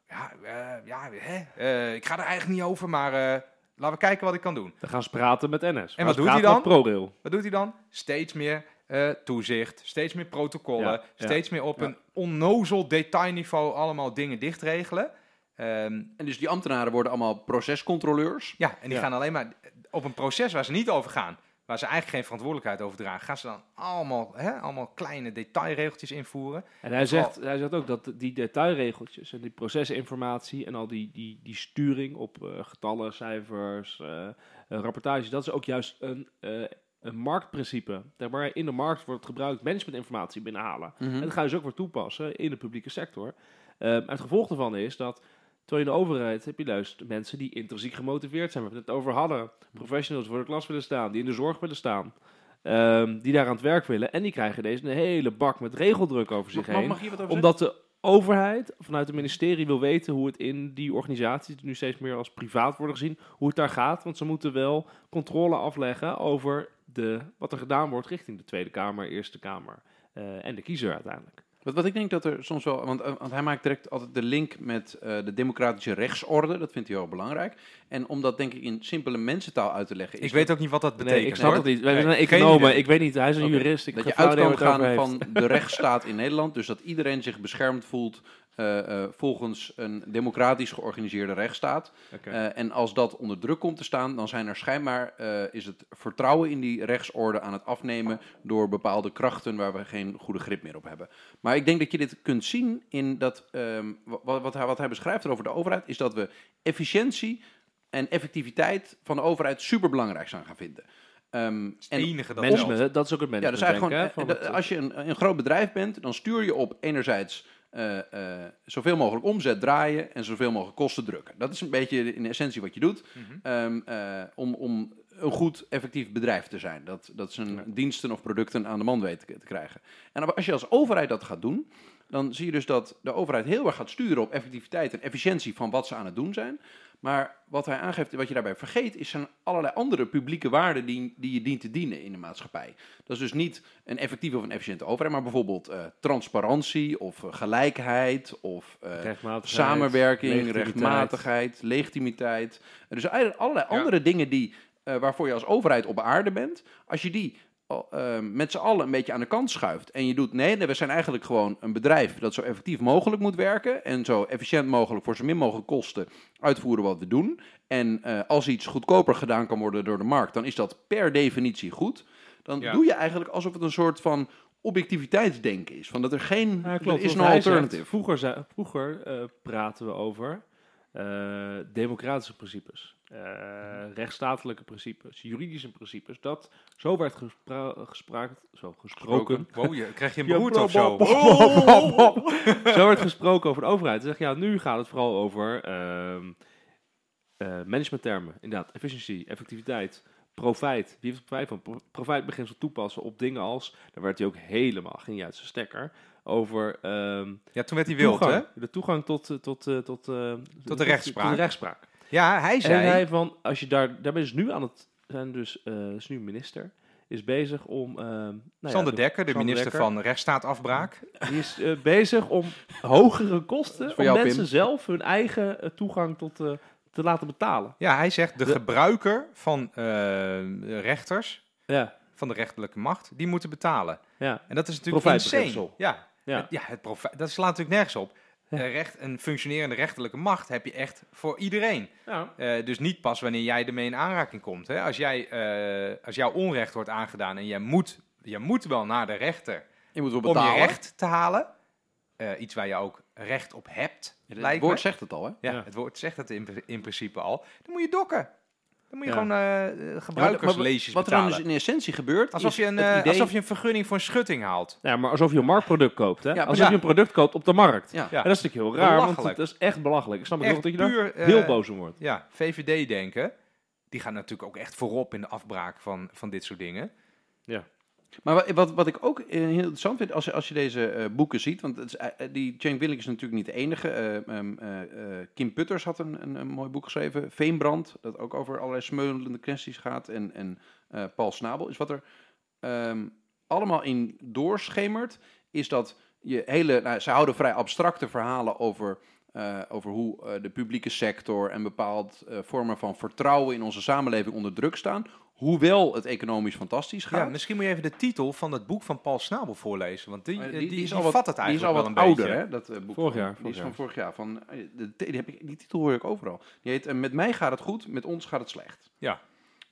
ja, eh, ja hè? eh, ik ga er eigenlijk niet over, maar eh, laten we kijken wat ik kan doen. Dan gaan ze praten met NS. En wat doet hij dan? ProRail. Wat doet hij dan? Steeds meer eh, toezicht, steeds meer protocollen, Ja, ja. steeds meer op Ja. een onnozel detailniveau allemaal dingen dichtregelen. Ehm, En dus die ambtenaren worden allemaal procescontroleurs. ja, en die Ja. gaan alleen maar op een proces waar ze niet over gaan, waar ze eigenlijk geen verantwoordelijkheid over dragen, gaan ze dan allemaal, hè, allemaal kleine detailregeltjes invoeren. En hij zegt, hij zegt ook dat die detailregeltjes en die procesinformatie en al die, die, die sturing op eh, getallen, cijfers, eh eh, rapportages, dat is ook juist een, eh, een marktprincipe. Maar, in de markt wordt gebruikt managementinformatie binnenhalen. Mhm. En dat ga je dus ook weer toepassen in de publieke sector. Ehm, het gevolg daarvan is dat, terwijl je in de overheid heb je juist mensen die intrinsiek gemotiveerd zijn. We het net over hadden. Professionals voor de klas willen staan, die in de zorg willen staan. ehm, die daar aan het werk willen. En die krijgen deze een hele bak met regeldruk over zich Mag, heen. mag over Omdat de overheid vanuit het ministerie wil weten hoe het in die organisaties, die nu steeds meer als privaat worden gezien, hoe het daar gaat. Want ze moeten wel controle afleggen over de, wat er gedaan wordt richting de Tweede Kamer, Eerste Kamer eh, en de kiezer uiteindelijk. Wat, wat ik denk dat er soms wel, want, eh, want hij maakt direct altijd de link met eh, de democratische rechtsorde, dat vindt hij heel belangrijk. En om dat denk ik in simpele mensentaal uit te leggen, is Ik weet ook niet wat dat Nee, betekent. ik snap het niet. Wij zijn economen. Ik weet niet, hij is een jurist. Ik dat je uit kan gaan van de rechtsstaat in Nederland, dus dat iedereen zich beschermd voelt eh, eh, volgens een democratisch georganiseerde rechtsstaat. Eh, en als dat onder druk komt te staan, dan zijn er schijnbaar eh, is het vertrouwen in die rechtsorde aan het afnemen door bepaalde krachten waar we geen goede grip meer op hebben. Maar ik denk dat je dit kunt zien in dat ehm, wat, wat, hij, wat hij beschrijft over de overheid, is dat we efficiëntie en effectiviteit van de overheid superbelangrijk zijn gaan vinden. Ehm, Het en enige dat Management, dat is ook het ja, management. dus eigenlijk denken, gewoon, hè, van het, als je een, een groot bedrijf bent, dan stuur je op enerzijds eh, eh, zoveel mogelijk omzet draaien en zoveel mogelijk kosten drukken. Dat is een beetje in essentie wat je doet Mhm. ehm, eh, om, om een goed, effectief bedrijf te zijn. Dat, dat zijn Ja. diensten of producten aan de man weet te, te krijgen. En als je als overheid dat gaat doen, dan zie je dus dat de overheid heel erg gaat sturen op effectiviteit en efficiëntie van wat ze aan het doen zijn. Maar wat hij aangeeft, wat je daarbij vergeet, is zijn allerlei andere publieke waarden die, die je dient te dienen in de maatschappij. Dat is dus niet een effectieve of een efficiënte overheid, maar bijvoorbeeld eh, transparantie of eh, gelijkheid of eh, samenwerking, legitimiteit. rechtmatigheid, legitimiteit. Er dus eigenlijk allerlei Ja. andere dingen die, waarvoor je als overheid op aarde bent. Als je die al, eh, met z'n allen een beetje aan de kant schuift en je doet, nee, nee, we zijn eigenlijk gewoon een bedrijf dat zo effectief mogelijk moet werken en zo efficiënt mogelijk voor zo min mogelijk kosten uitvoeren wat we doen. En eh, als iets goedkoper gedaan kan worden door de markt, dan is dat per definitie goed. Dan Ja. doe je eigenlijk alsof het een soort van objectiviteitsdenken is. Van dat er geen, Ja, klopt. er is zegt, alternative. vroeger zei- vroeger eh, praten we over eh, democratische principes, eh, rechtsstatelijke principes, juridische principes. Dat zo werd gespra gespraakt, zo gesproken. Wow, je, krijg je een beroerte of zo? Zo werd gesproken over de overheid. Zeg ja, nu gaat het vooral over ehm eh, managementtermen. Inderdaad, efficiëntie, effectiviteit, profijt. Wie heeft profijt van? Pro- Profijtbeginsel toepassen op dingen als, daar werd hij ook helemaal, ging hij uit zijn stekker, over ehm, Ja, toen werd hij wild, hè? de toegang tot, eh, tot, tot, Tot de rechtspraak. Tot de rechtspraak. Ja, hij En zei... hij van, als je daar, daar ben je dus nu aan het, zijn dus, eh is nu minister, is bezig om... ehm, nou ja, Sander de- Dekker, de Sander minister Dekker. van rechtsstaatafbraak. Die is eh, bezig om hogere kosten voor om jou, mensen Pim. zelf hun eigen toegang tot te laten betalen. Ja, hij zegt de, De- gebruiker van eh, rechters, Ja, van de rechterlijke macht, die moeten betalen. ja, En dat is natuurlijk insane. Ja, ja. Het- ja het profi- dat slaat natuurlijk nergens op. Eh, recht, een functionerende rechterlijke macht heb je echt voor iedereen. ja. Eh, dus niet pas wanneer jij ermee in aanraking komt. Hè? Als, jij, eh, als jouw onrecht wordt aangedaan en jij moet, jij moet wel naar de rechter Je moet wel om je recht te halen. iets waar je ook recht op hebt, Ja, het woord me. zegt het al, hè? Ja, Ja. het woord zegt het in, in principe al. Dan moet je dokken. Dan moet je Ja. gewoon eh gebruikersleesjes Wat er dan dus in essentie gebeurt, alsof, is je een, het eh, idee... alsof je een vergunning voor een schutting haalt. Ja, maar alsof je een marktproduct koopt, hè? Ja, alsof ja. je een product koopt op de markt. Ja. Ja. En dat is natuurlijk heel raar, want het is echt belachelijk. Ik snap ook Echt dat je daar eh, heel boos om wordt. Ja, VVD-denken. Die gaan natuurlijk ook echt voorop in de afbraak van, van dit soort dingen. Maar wat, wat, ik ook eh, heel interessant vind, als je, als je deze eh, boeken ziet, want het is, eh, die Jane Willink is natuurlijk niet de enige. Eh, ehm, eh, eh, Kim Putters had een, een, een mooi boek geschreven, Veenbrand, dat ook over allerlei smeulende kwesties gaat. En, en Paul Snabel is wat er ehm, allemaal in doorschemert, is dat je hele, nou, ze houden vrij abstracte verhalen over, over hoe de publieke sector en bepaald vormen van vertrouwen in onze samenleving onder druk staan. Hoewel het economisch fantastisch gaat. Ja, misschien moet je even de titel van het boek van Paul Snabel voorlezen. Want die, eh, die, die, is al wat, vat het die is eigenlijk al wel wat een ouder, beetje. hè? Dat eh, boek. Vorig van- jaar, Die vorig is jaar. van vorig jaar. Van, eh, de, die, heb ik, die titel hoor ik overal. Die heet Met mij gaat het goed, met ons gaat het slecht. Ja.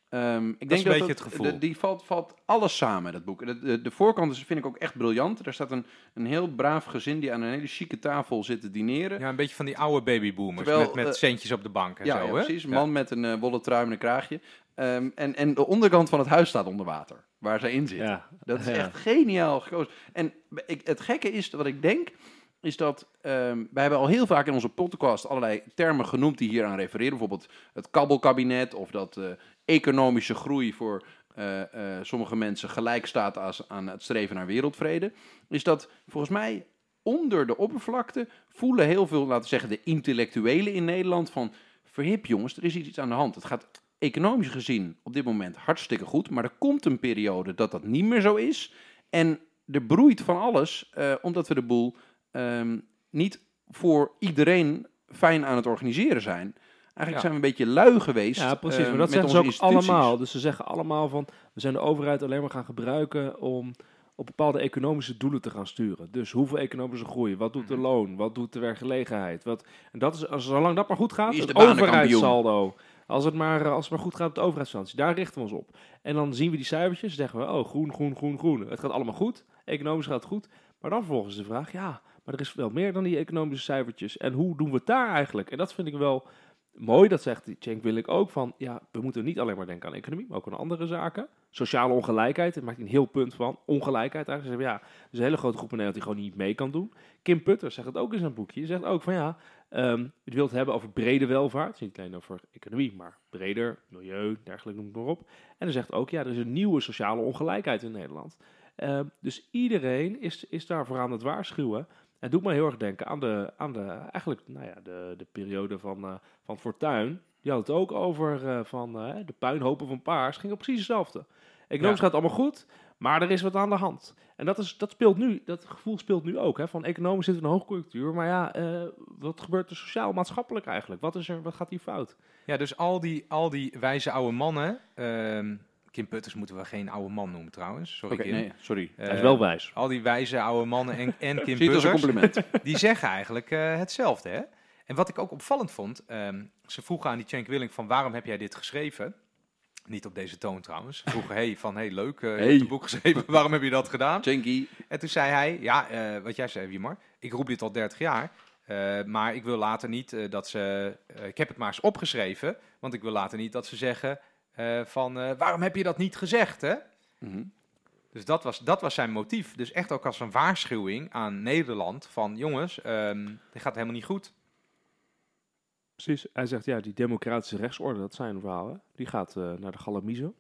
Ehm, ik denk een dat beetje dat- het gevoel. de- die valt, valt alles samen, dat boek. De, de, de voorkant is, vind ik ook echt briljant. Er staat een, een heel braaf gezin die aan een hele chique tafel zit te dineren. Ja, een beetje van die oude babyboomers Terwijl, met, met centjes op de bank en Ja, zo, ja, hè? precies. Een Ja. man met een wollen trui en een kraagje. Ehm, en, en de onderkant van het huis staat onder water, waar zij in zit. Ja, Dat is Ja. echt geniaal gekozen. En ik, het gekke is, wat ik denk, is dat ehm, wij hebben al heel vaak in onze podcast allerlei termen genoemd die hier aan refereren. Bijvoorbeeld het kabbelkabinet of dat eh, economische groei voor eh, eh, sommige mensen gelijk staat als, aan het streven naar wereldvrede. Is dat volgens mij onder de oppervlakte voelen heel veel, laten we zeggen, de intellectuelen in Nederland van verhip jongens, er is iets aan de hand. Het gaat economisch gezien op dit moment hartstikke goed, maar er komt een periode dat dat niet meer zo is. En er broeit van alles, eh, omdat we de boel ehm, niet voor iedereen fijn aan het organiseren zijn. Eigenlijk Ja. zijn we een beetje lui geweest. Ja, precies. eh, Maar dat zeggen ze ook instituties. allemaal. Dus ze zeggen allemaal van, we zijn de overheid alleen maar gaan gebruiken om op bepaalde economische doelen te gaan sturen. Dus hoeveel economische groei? Wat doet de Mhm. loon? Wat doet de werkgelegenheid? Wat, en dat is, als, zolang dat maar goed gaat, is het de overheidssaldo. Als het, maar, eh, als het maar goed gaat op de overheidsfinanciën, daar richten we ons op. En dan zien we die cijfertjes, zeggen we, oh, groen, groen, groen, groen. Het gaat allemaal goed, economisch gaat het goed. Maar dan vervolgens de vraag, ja, maar er is wel meer dan die economische cijfertjes. En hoe doen we het daar eigenlijk? En dat vind ik wel mooi, dat zegt Cenk Willink ook, van ja, we moeten niet alleen maar denken aan economie, maar ook aan andere zaken. Sociale ongelijkheid, daar maakt hij een heel punt van. Ongelijkheid eigenlijk. Ze ja, er een hele grote groep in Nederland die gewoon niet mee kan doen. Kim Putter zegt het ook in zijn boekje. Zegt ook van ja, ehm je wilt het hebben over brede welvaart. Niet alleen over economie, maar breder, milieu, dergelijke, noem het maar op. En hij zegt ook, ja, er is een nieuwe sociale ongelijkheid in Nederland. Ehm, dus iedereen is, is daarvoor aan het waarschuwen. Het doet me heel erg denken aan de, aan de eigenlijk, nou ja, de, de periode van, eh, van Fortuin. Die had het ook over eh, van eh, de puinhopen van Paars. Ging op precies hetzelfde. Economisch Ja. gaat het allemaal goed, maar er is wat aan de hand. En dat, is, dat speelt nu, dat gevoel speelt nu ook. Hè, van economisch zitten we in een hoogconjunctuur, maar ja, wat gebeurt er sociaal-maatschappelijk eigenlijk? Wat, is er, wat gaat hier fout? Ja, dus al die, al die wijze oude mannen... ehm, Kim Putters moeten we geen oude man noemen trouwens. Sorry, Oké, Kim. nee, sorry. Eh, Hij is wel wijs. Al die wijze oude mannen en, en Kim als een Putters... compliment. die zeggen eigenlijk eh, hetzelfde. Hè? En wat ik ook opvallend vond, ehm, ze vroegen aan die Cenk Willink van waarom heb jij dit geschreven? Niet op deze toon trouwens. Ze vroegen, hey, van hey, leuk, eh, je Hey. hebt een boek geschreven, waarom heb je dat gedaan? Janky. En toen zei hij, ja, wat jij zei, Wiemar, ik roep dit al 30 jaar. Maar ik wil later niet dat ze. ik heb het maar eens opgeschreven. Want ik wil later niet dat ze zeggen. Eh, van eh, waarom heb je dat niet gezegd? Hè? Mhm. Dus dat was, dat was zijn motief. Dus echt ook als een waarschuwing aan Nederland. Van jongens, ehm, dit gaat helemaal niet goed. Precies. Hij zegt, ja, die democratische rechtsorde, dat zijn verhalen. Die gaat eh, naar de galamiezen.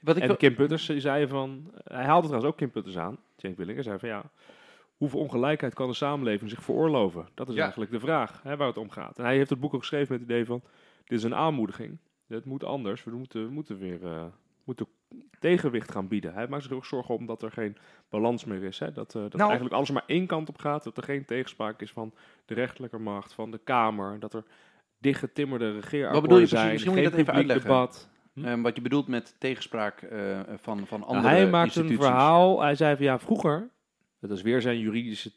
Wat ik En wel- Kim Putters die zei van... Hij haalde trouwens ook Kim Putters aan. Cenk Willink. Hij zei van, ja... Hoeveel ongelijkheid kan de samenleving zich veroorloven? Dat is Ja. eigenlijk de vraag hè, waar het om gaat. En hij heeft het boek ook geschreven met het idee van... Dit is een aanmoediging. Het moet anders. We moeten, we moeten weer eh, moeten tegenwicht gaan bieden. Hij maakt zich ook zorgen om dat er geen balans meer is. Hè? Dat, eh, dat Nou- eigenlijk alles maar één kant op gaat. Dat er geen tegenspraak is van de rechterlijke macht, van de Kamer. Dat er dichtgetimmerde regeerakkoorden Wat bedoel je zijn. Misschien moet je dat even uitleggen. debat. Hm? Ehm, wat je bedoelt met tegenspraak eh, van, van andere Nou, hij maakt een verhaal. Hij zei van ja, vroeger, dat is weer zijn juridische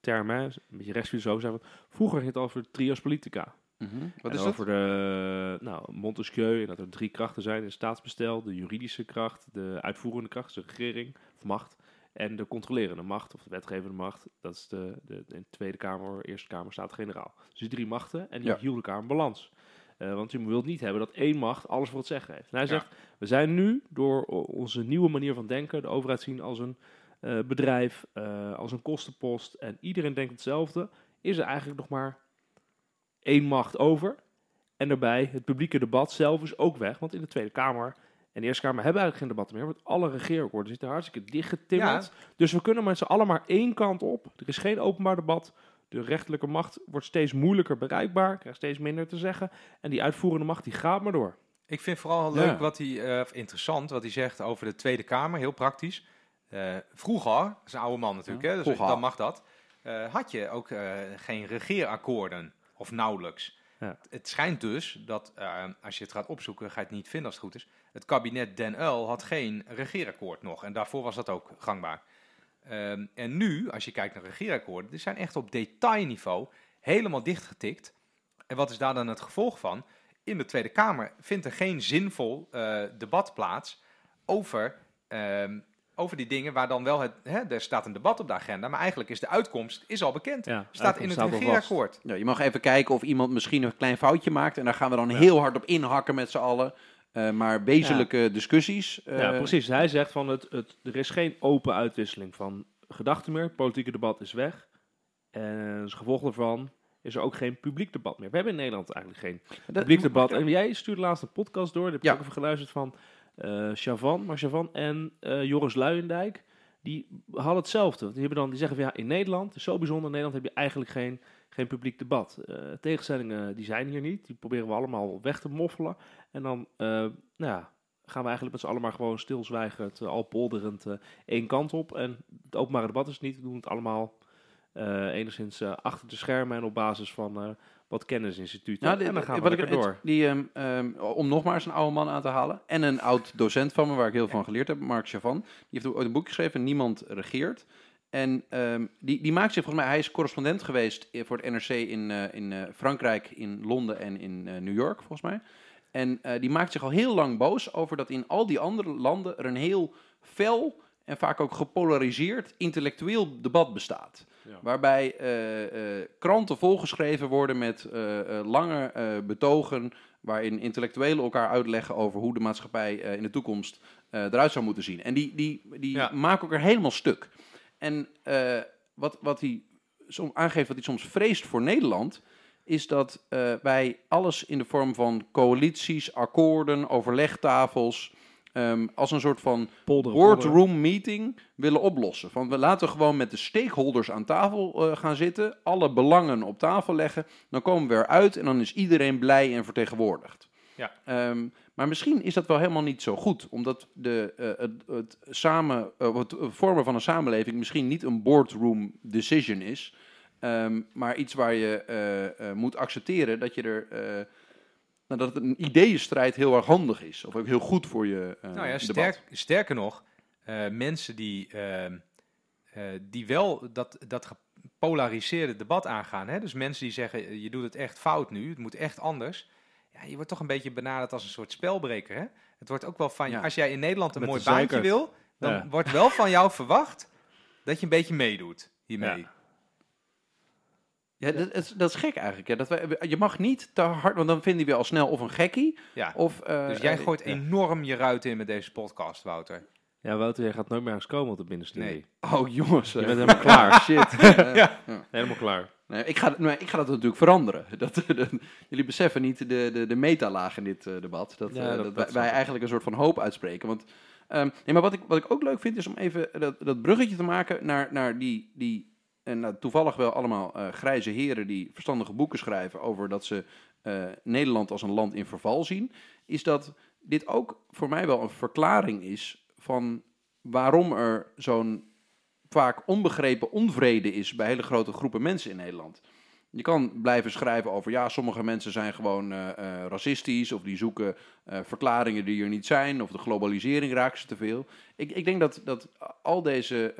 term, hè, een beetje rechtsfilosoof, zei van, vroeger ging het over trios politica. Mhm. Wat En is dat? over de nou, Montesquieu en dat er drie krachten zijn in staatsbestel: de juridische kracht, de uitvoerende kracht, dus de regering of macht, en de controlerende macht of de wetgevende macht. Dat is de, de, de Tweede Kamer, Eerste Kamer, Staten-Generaal. Dus die drie machten en die Ja. hielden elkaar in balans. Eh, want je wilt niet hebben dat één macht alles voor het zeggen heeft. En hij Ja. zegt, we zijn nu door onze nieuwe manier van denken, de overheid zien als een eh, bedrijf, eh, als een kostenpost en iedereen denkt hetzelfde, is er eigenlijk nog maar één macht over. En daarbij, het publieke debat zelf is ook weg. Want in de Tweede Kamer en de Eerste Kamer hebben eigenlijk geen debatten meer. Want alle regeerakkoorden zitten hartstikke dichtgetimmerd. Dus we kunnen met z'n allen maar één kant op. Er is geen openbaar debat. De rechterlijke macht wordt steeds moeilijker bereikbaar. Krijgt steeds minder te zeggen. En die uitvoerende macht die gaat maar door. Ik vind vooral Ja. leuk wat hij, of interessant wat hij zegt over de Tweede Kamer, heel praktisch. Eh, vroeger, dat is een oude man natuurlijk, Ja, hè, dus dan mag dat. eh, had je ook geen regeerakkoorden, of nauwelijks. Ja. Het schijnt dus dat, eh, als je het gaat opzoeken, ga je het niet vinden als het goed is. Het kabinet Den Uyl had geen regeerakkoord nog. En daarvoor was dat ook gangbaar. Ehm, en nu, als je kijkt naar regeerakkoorden, die zijn echt op detailniveau helemaal dichtgetikt. En wat is daar dan het gevolg van? In de Tweede Kamer vindt er geen zinvol eh, debat plaats over, ehm, over die dingen waar dan wel het, hè, er staat een debat op de agenda, maar eigenlijk is de uitkomst is al bekend. Ja, staat in het regeerakkoord. Ja, je mag even kijken of iemand misschien een klein foutje maakt. En daar gaan we dan Ja. heel hard op inhakken met z'n allen. Eh, maar wezenlijke discussies. eh, Ja, precies. Hij zegt van het, het, er is geen open uitwisseling van gedachten meer. Het politieke debat is weg. En als gevolg daarvan is er ook geen publiek debat meer. We hebben in Nederland eigenlijk geen dat- publiek debat. En jij stuurde laatst een podcast door. Daar heb ik Ja. ook even geluisterd van Chavan. Maar Chavan en eh, Joris Luijendijk, die hadden hetzelfde. Die, hebben dan, die zeggen van ja, in Nederland, zo bijzonder, in Nederland heb je eigenlijk geen, geen publiek debat. Eh, tegenstellingen die zijn hier niet. Die proberen we allemaal weg te moffelen. En dan nou ja, gaan we eigenlijk met z'n allen maar gewoon stilzwijgend, uh, al polderend, één kant op. En het openbare debat is niet. We doen het allemaal enigszins achter de schermen en op basis van wat kennisinstituten. Nou, en dan gaan we lekker het- door. Die, ehm, ehm, om nog maar eens een oude man aan te halen. En een oud docent van me, waar ik heel veel van geleerd heb, Mark Chavan. Die heeft ook ooit een boek geschreven, Niemand regeert. En ehm, die, die maakt zich volgens mij, hij is correspondent geweest eh, voor het NRC in, eh, in eh, Frankrijk, in Londen en in New York, volgens mij. En die maakt zich al heel lang boos over dat in al die andere landen er een heel fel en vaak ook gepolariseerd intellectueel debat bestaat. Ja. Waarbij eh, eh, kranten volgeschreven worden met eh, lange betogen. waarin intellectuelen elkaar uitleggen over hoe de maatschappij in de toekomst eruit zou moeten zien. En die, die, die Ja. maken elkaar helemaal stuk. En wat, wat hij som, aangeeft, wat hij soms vreest voor Nederland. is dat eh, wij alles in de vorm van coalities, akkoorden, overlegtafels. Ehm, als een soort van boardroom meeting willen oplossen. Van we laten gewoon met de stakeholders aan tafel eh, gaan zitten, alle belangen op tafel leggen, dan komen we eruit en dan is iedereen blij en vertegenwoordigd. Ja. Ehm, maar misschien is dat wel helemaal niet zo goed, omdat de, eh, het, het, samen, het vormen van een samenleving misschien niet een boardroom decision is, ehm, maar iets waar je moet accepteren dat je er. Nou, dat een ideeënstrijd heel erg handig is. Of ook heel goed voor je eh Nou ja, sterk, sterker nog, eh, mensen die, ehm, eh, die wel dat, dat gepolariseerde debat aangaan. Hè? Dus mensen die zeggen, je doet het echt fout nu, het moet echt anders. Ja, je wordt toch een beetje benaderd als een soort spelbreker. Hè? Het wordt ook wel van, Ja. als jij in Nederland een Met mooi baantje wil, dan Ja. wordt wel van jou verwacht dat je een beetje meedoet hiermee. Ja. Ja, dat, is, dat is gek eigenlijk. Ja. Dat wij, je mag niet te hard, want dan vinden we al snel of een gekkie. Ja. Of, eh, dus jij eh, gooit enorm je ruit in met deze podcast, Wouter. Ja, Wouter, jij gaat nooit meer eens komen op de binnenstudie. Nee. Oh jongens. Je bent helemaal klaar. Shit. Ja. Helemaal klaar. Nee, ik, ga, nee, ik ga dat natuurlijk veranderen. Dat, jullie beseffen niet de, de, de metalaag in dit eh, debat. Dat, Ja, dat- dat, dat wij, eigenlijk een soort van hoop uitspreken. Want, ehm, nee, maar wat ik, wat ik ook leuk vind is om even dat, dat bruggetje te maken naar, naar die, die en nou, toevallig wel allemaal eh, grijze heren die verstandige boeken schrijven over dat ze eh, Nederland als een land in verval zien. Is dat dit ook voor mij wel een verklaring is van waarom er zo'n vaak onbegrepen onvrede is bij hele grote groepen mensen in Nederland. Je kan blijven schrijven over, ja, sommige mensen zijn gewoon eh, eh, racistisch of die zoeken eh, verklaringen die er niet zijn of de globalisering raakt ze te veel. Ik, ik denk dat, dat al deze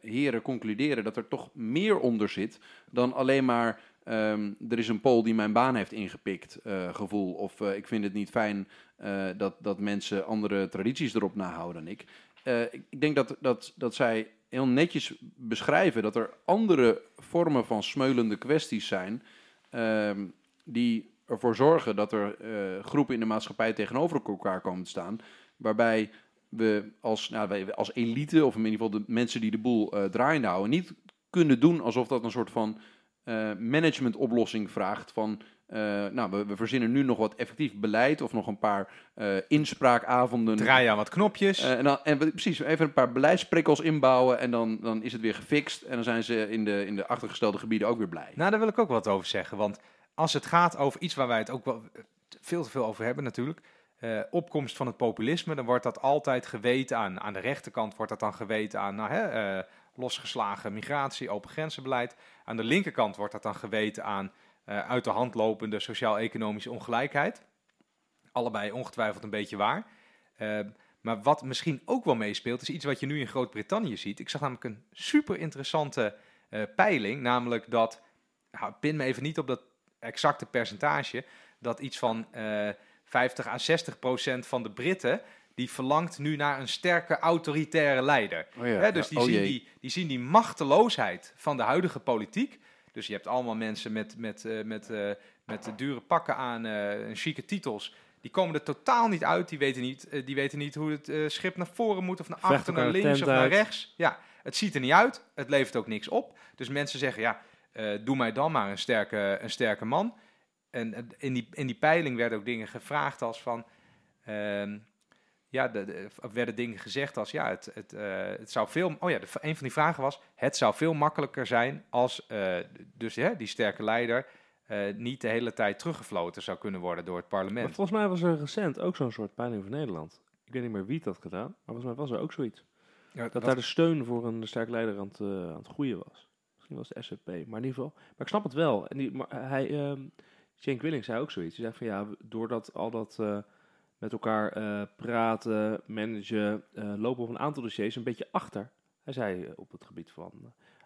heren concluderen dat er toch meer onder zit dan alleen maar ehm, er is een Pool die mijn baan heeft ingepikt gevoel of ik vind het niet fijn dat, dat mensen andere tradities erop nahouden dan ik. Eh, ik, denk dat, dat, dat zij heel netjes beschrijven dat er andere vormen van smeulende kwesties zijn. ehm, die ervoor zorgen dat er eh, groepen in de maatschappij tegenover elkaar komen te staan. Waarbij we als, nou, wij als elite, of in ieder geval de mensen die de boel eh, draaiende houden, niet kunnen doen alsof dat een soort van managementoplossing vraagt. Van, eh, nou, we, we verzinnen nu nog wat effectief beleid of nog een paar eh, inspraakavonden. Draai aan wat knopjes. Eh, en dan, en precies, even een paar beleidsprikkels inbouwen en dan, dan is het weer gefixt. En dan zijn ze in de, in de achtergestelde gebieden ook weer blij. Nou, daar wil ik ook wat over zeggen. Want als het gaat over iets waar wij het ook wel veel te veel over hebben natuurlijk. opkomst van het populisme, dan wordt dat altijd geweten aan. Aan de rechterkant wordt dat dan geweten aan nou, hè, losgeslagen migratie, open grenzenbeleid. Aan de linkerkant wordt dat dan geweten aan uit de hand lopende sociaal-economische ongelijkheid. Allebei ongetwijfeld een beetje waar. Eh, maar wat misschien ook wel meespeelt, is iets wat je nu in Groot-Brittannië ziet. Ik zag namelijk een super interessante eh, peiling, namelijk dat, nou, pin me even niet op dat exacte percentage, dat iets van eh 50 à 60 procent van de Britten, die verlangt nu naar een sterke autoritaire leider. Oh ja, dus ja. die, Oh zien die zien die machteloosheid van de huidige politiek. Dus je hebt allemaal mensen met, met, eh, met, eh, met dure pakken aan eh, en chique titels. Die komen er totaal niet uit. Die weten niet, die weten niet hoe het schip naar voren moet of naar achter, naar links of naar uit. rechts. Ja, het ziet er niet uit. Het levert ook niks op. Dus mensen zeggen, ja, doe mij dan maar een sterke, een sterke man. En in die, in die peiling werden ook dingen gevraagd als van... ehm, ja, de, de- of werden dingen gezegd als ja, het, het, eh, het zou veel. Oh ja, de, een van die vragen was: het zou veel makkelijker zijn als eh, dus hè, die sterke leider eh, niet de hele tijd teruggefloten zou kunnen worden door het Maar parlement. volgens mij was er recent ook zo'n soort peiling voor Nederland. Ik weet niet meer wie het had gedaan, maar volgens mij was er ook zoiets. Ja, Dat daar de steun voor een sterk leider aan het, aan het groeien was. Misschien was het SVP, maar in ieder geval. Maar ik snap het wel. En die, maar hij, ehm Cenk Willink zei ook zoiets. Hij zei van ja, doordat al dat met elkaar eh, praten, managen, eh, lopen op een aantal dossiers een beetje achter. Hij zei eh, op het gebied van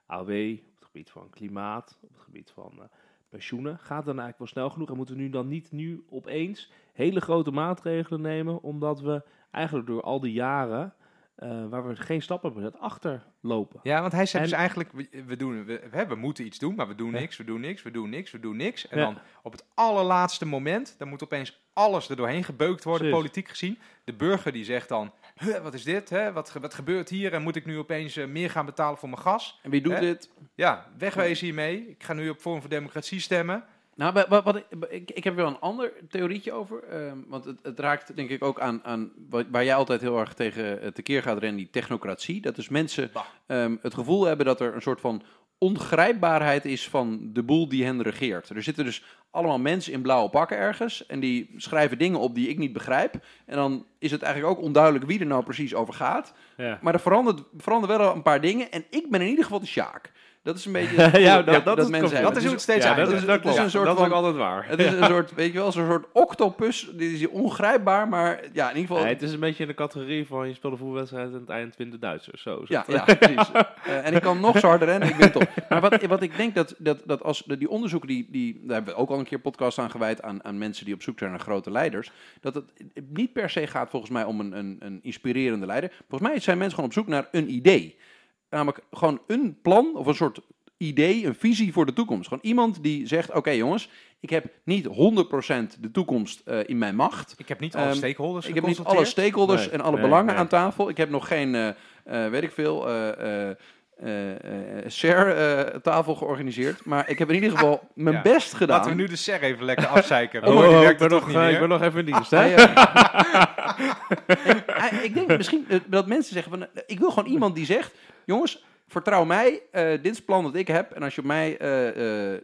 AOW, op het gebied van klimaat, op het gebied van pensioenen. Gaat dan eigenlijk wel snel genoeg en moeten we nu dan niet nu opeens hele grote maatregelen nemen, omdat we eigenlijk door al die jaren eh, waar we geen stappen hebben gezet, achterlopen. Ja, want hij zei En- dus eigenlijk, we, we, doen, we, we moeten iets doen, maar we doen Ja. niks, we doen niks, we doen niks, we doen niks. En Ja. dan op het allerlaatste moment, dan moet opeens alles er doorheen gebeukt worden, Precies. politiek gezien. De burger die zegt dan, "Huh, wat is dit? Hè? Wat, wat gebeurt hier? En moet ik nu opeens eh, meer gaan betalen voor mijn gas? En wie doet Hè? dit? Ja, wegwezen hiermee. Ik ga nu op Forum voor Democratie stemmen. Nou, wa- wat, wat, ik, ik, heb wel een ander theorietje over. ehm, want het, het raakt denk ik ook aan, aan wat, waar jij altijd heel erg tegen eh, tekeer gaat rennen, die technocratie. Dat dus mensen ehm, het gevoel hebben dat er een soort van ongrijpbaarheid is van de boel die hen regeert. Er zitten dus allemaal mensen in blauwe pakken ergens en die schrijven dingen op die ik niet begrijp. En dan is het eigenlijk ook onduidelijk wie er nou precies over gaat. Ja. Maar er verandert, veranderen wel een paar dingen en ik ben in ieder geval de Sjaak. Dat is een beetje... Ja, dat- dat is- mensen dat hebben. is hoe het steeds ja, dat is, dat een soort dat is van- ook altijd waar. Het is een soort, weet je wel, zo'n soort octopus. Die is ongrijpbaar, maar ja, in ieder geval... Nee, het is een beetje in de categorie van je speelt een voetbalwedstrijd en het eind winnen de Duitsers. Zo ja, ja, precies. Eh, en ik kan nog zo harder rennen, ik ben top. Maar wat, wat ik denk dat, dat, dat als die onderzoeken, die, die, daar hebben we ook al een keer podcast aan gewijd aan, aan mensen die op zoek zijn naar grote leiders, dat het niet per se gaat volgens mij om een, een, een inspirerende leider. Volgens mij zijn mensen gewoon op zoek naar een idee. Namelijk gewoon een plan of een soort idee, een visie voor de toekomst. Gewoon iemand die zegt, oké jongens, ik heb niet 100% de toekomst eh, in mijn macht. Ik heb niet alle Ehm, stakeholders Ik heb niet alle stakeholders Nee, en alle nee, belangen nee. aan tafel. Ik heb nog geen, eh, eh, weet ik veel, eh, eh, eh, eh, share-tafel georganiseerd. Maar ik heb in ieder geval mijn Ja. best gedaan. Laten we nu de SER even lekker afzeiken. Oh, Oh, oh, ik, ben toch nog, niet ik ben nog even in dienst, en hij- ik denk misschien dat mensen zeggen van, ik wil gewoon iemand die zegt, jongens, vertrouw mij, eh, dit is het plan dat ik heb. En als je op mij eh, eh,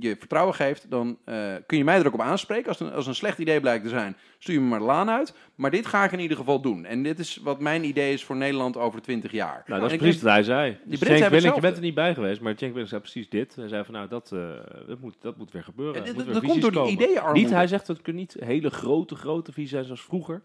je vertrouwen geeft, dan kun je mij er ook op aanspreken. Als het een, als een slecht idee blijkt te zijn, stuur je me maar de laan uit. Maar dit ga ik in ieder geval doen. En dit is wat mijn idee is voor Nederland over 20 jaar. Nou, dat is precies denk- wat hij zei. Hebben Willink, je bent er niet bij geweest, maar Cenk Willink zei precies dit. Hij zei van, nou, dat, dat, moet, dat moet weer gebeuren. En dat weer komt door die ideeënarmoede. Niet, hij zegt dat kunnen niet hele grote, grote visies zijn zoals vroeger.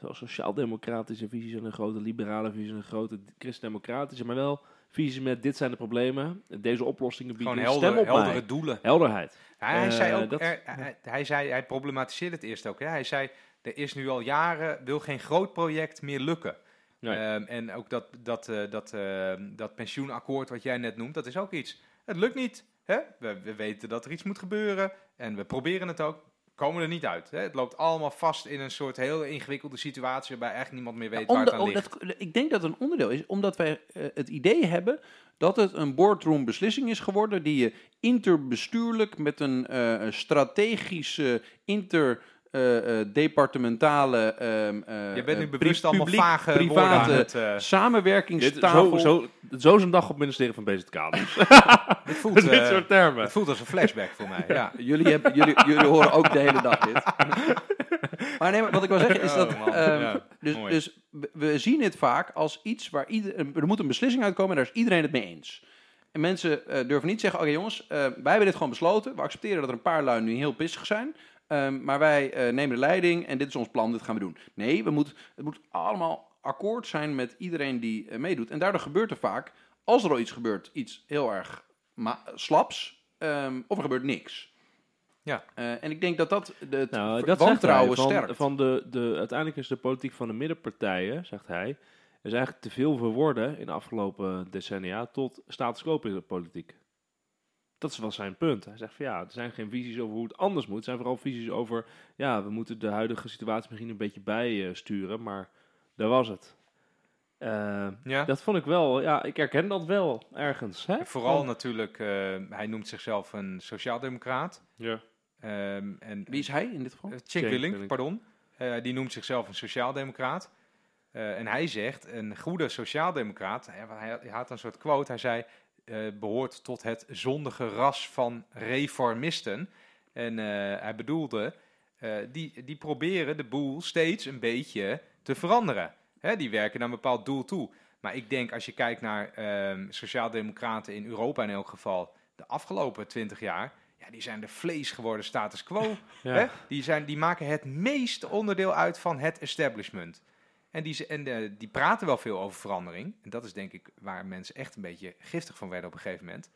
Zoals sociaal-democratische visies en een grote liberale visie en een grote christendemocratische. Maar wel visies met dit zijn de problemen. Deze oplossingen bieden Gewoon een stem helder, op heldere mij. doelen. Helderheid. Hij, hij Eh, zei ook, dat- er- hij, hij zei, hij problematiseerde het eerst ook. Hè? Hij zei, er is nu al jaren, wil geen groot project meer lukken. Nee. Ehm, en ook dat, dat, eh, dat, eh, dat pensioenakkoord wat jij net noemt, dat is ook iets. Het lukt niet. Hè? We, we weten dat er iets moet gebeuren en we proberen het ook. Komen er niet uit. Hè? Het loopt allemaal vast in een soort heel ingewikkelde situatie waarbij eigenlijk niemand meer weet waar het aan oh, ligt. dat, ik denk dat het een onderdeel is, omdat wij eh, het idee hebben dat het een boardroom beslissing is geworden die je interbestuurlijk met een eh, strategische inter eh, eh, departementale ehm, eh, Je bent nu bewust allemaal publiek- vage private het... Dit, zo, samenwerkingstafel. zo, zo is een dag op het ministerie van BZK. Dus. dit, voelt, dit eh, soort termen. het voelt als een flashback voor mij. Ja. Jullie, hebben, jullie, jullie horen ook de hele dag dit. maar nee, maar wat ik wil zeggen is Oh, dat... man. ehm, Ja, dus, mooi. dus we- we zien het vaak als iets waar ieder, er moet een beslissing uitkomen en daar is iedereen het mee eens. En mensen eh, durven niet zeggen, oké jongens, eh, wij hebben dit gewoon besloten. We accepteren dat er een paar lui nu heel pissig zijn. Ehm, maar wij eh, nemen de leiding en dit is ons plan, dit gaan we doen. Nee, we moet, het moet allemaal akkoord zijn met iedereen die eh, meedoet. En daardoor gebeurt er vaak, als er al iets gebeurt, iets heel erg ma- slaps. ehm, of er gebeurt niks. Ja. Eh, en ik denk dat dat de, het Nou, ver- dat zegt wantrouwen hij. Van, sterkt. van de, de, uiteindelijk is de politiek van de middenpartijen, zegt hij, is eigenlijk te veel verworden in de afgelopen decennia tot status quo in de politiek. Dat is wel zijn punt. Hij zegt van ja, er zijn geen visies over hoe het anders moet. Er zijn vooral visies over, ja, we moeten de huidige situatie misschien een beetje bijsturen, maar daar was het. Eh, Ja. Dat vond ik wel, ja, ik herken dat wel ergens. Hè? Vooral natuurlijk, eh, hij noemt zichzelf een sociaaldemocraat. Ja. Ehm en Wie is hij in dit geval? Eh, Cenk Cenk Willink, pardon. Eh, die noemt zichzelf een sociaaldemocraat. Eh, en hij zegt, een goede sociaaldemocraat, hij, hij, hij had een soort quote, hij zei, eh, behoort tot het zondige ras van reformisten. En eh, hij bedoelde, eh, die, die proberen de boel steeds een beetje te veranderen. Hè, die werken naar een bepaald doel toe. Maar ik denk, als je kijkt naar ehm sociaaldemocraten in Europa in elk geval, de afgelopen twintig jaar, ja, die zijn de vlees geworden status quo. Ja. Hè? Die, zijn, die maken het meeste onderdeel uit van het establishment. En, die, ze- en eh, die praten wel veel over verandering. En dat is denk ik waar mensen echt een beetje giftig van werden op een gegeven moment.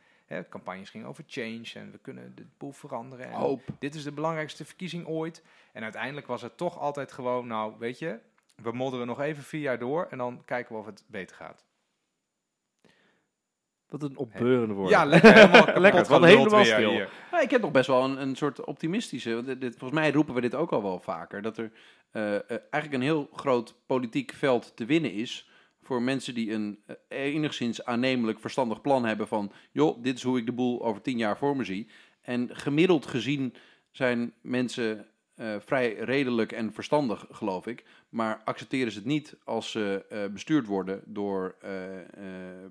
Campagnes gingen over change en we kunnen de boel veranderen. En Hoop. Dit is de belangrijkste verkiezing ooit. En uiteindelijk was het toch altijd gewoon, nou weet je, we modderen nog even vier jaar door en dan kijken we of het beter gaat. Wat een opbeurende woord. Ja, lekker. Helemaal Lekker, lekker. van helemaal stil. hier. Ja, ik heb nog best wel een, een soort optimistische. want dit- dit- volgens mij roepen we dit ook al wel vaker. Dat er eh, eh, eigenlijk een heel groot politiek veld te winnen is. Voor mensen die een eh, enigszins aannemelijk verstandig plan hebben van. joh, dit is hoe ik de boel over tien jaar voor me zie. En gemiddeld gezien zijn mensen eh, vrij redelijk en verstandig, geloof ik. Maar accepteren ze het niet als ze eh, bestuurd worden door eh,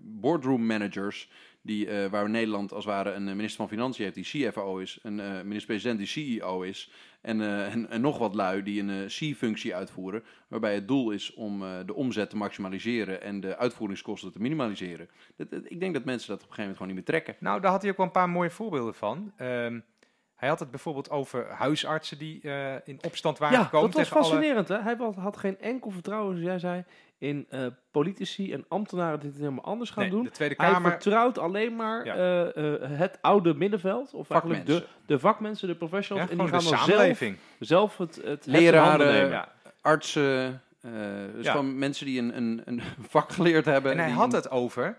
boardroom managers die, waar Nederland als het ware een minister van Financiën heeft die CFO is, een minister-president die CEO is en, en, en nog wat lui die een C-functie uitvoeren, waarbij het doel is om de omzet te maximaliseren en de uitvoeringskosten te minimaliseren. Dat- ik denk dat mensen dat op een gegeven moment gewoon niet meer trekken. Nou, daar had hij ook wel een paar mooie voorbeelden van. Ehm, hij had het bijvoorbeeld over huisartsen die eh, in opstand waren Ja, gekomen dat was tegen alle... fascinerend. Hè? Hij had geen enkel vertrouwen, zoals jij zei, in eh, politici en ambtenaren die het helemaal anders gaan Nee, doen. de Tweede Hij Kamer. vertrouwt alleen maar Ja. eh, eh, het oude middenveld. Of eigenlijk de, Vakmensen. de vakmensen, de Ja, professionals. en gewoon die de gaan dan zelf, samenleving. zelf het, het, het in Leraren, handen nemen. Ja. Artsen, eh, dus Ja. gewoon mensen die een, een, een vak geleerd hebben. En hij die had het over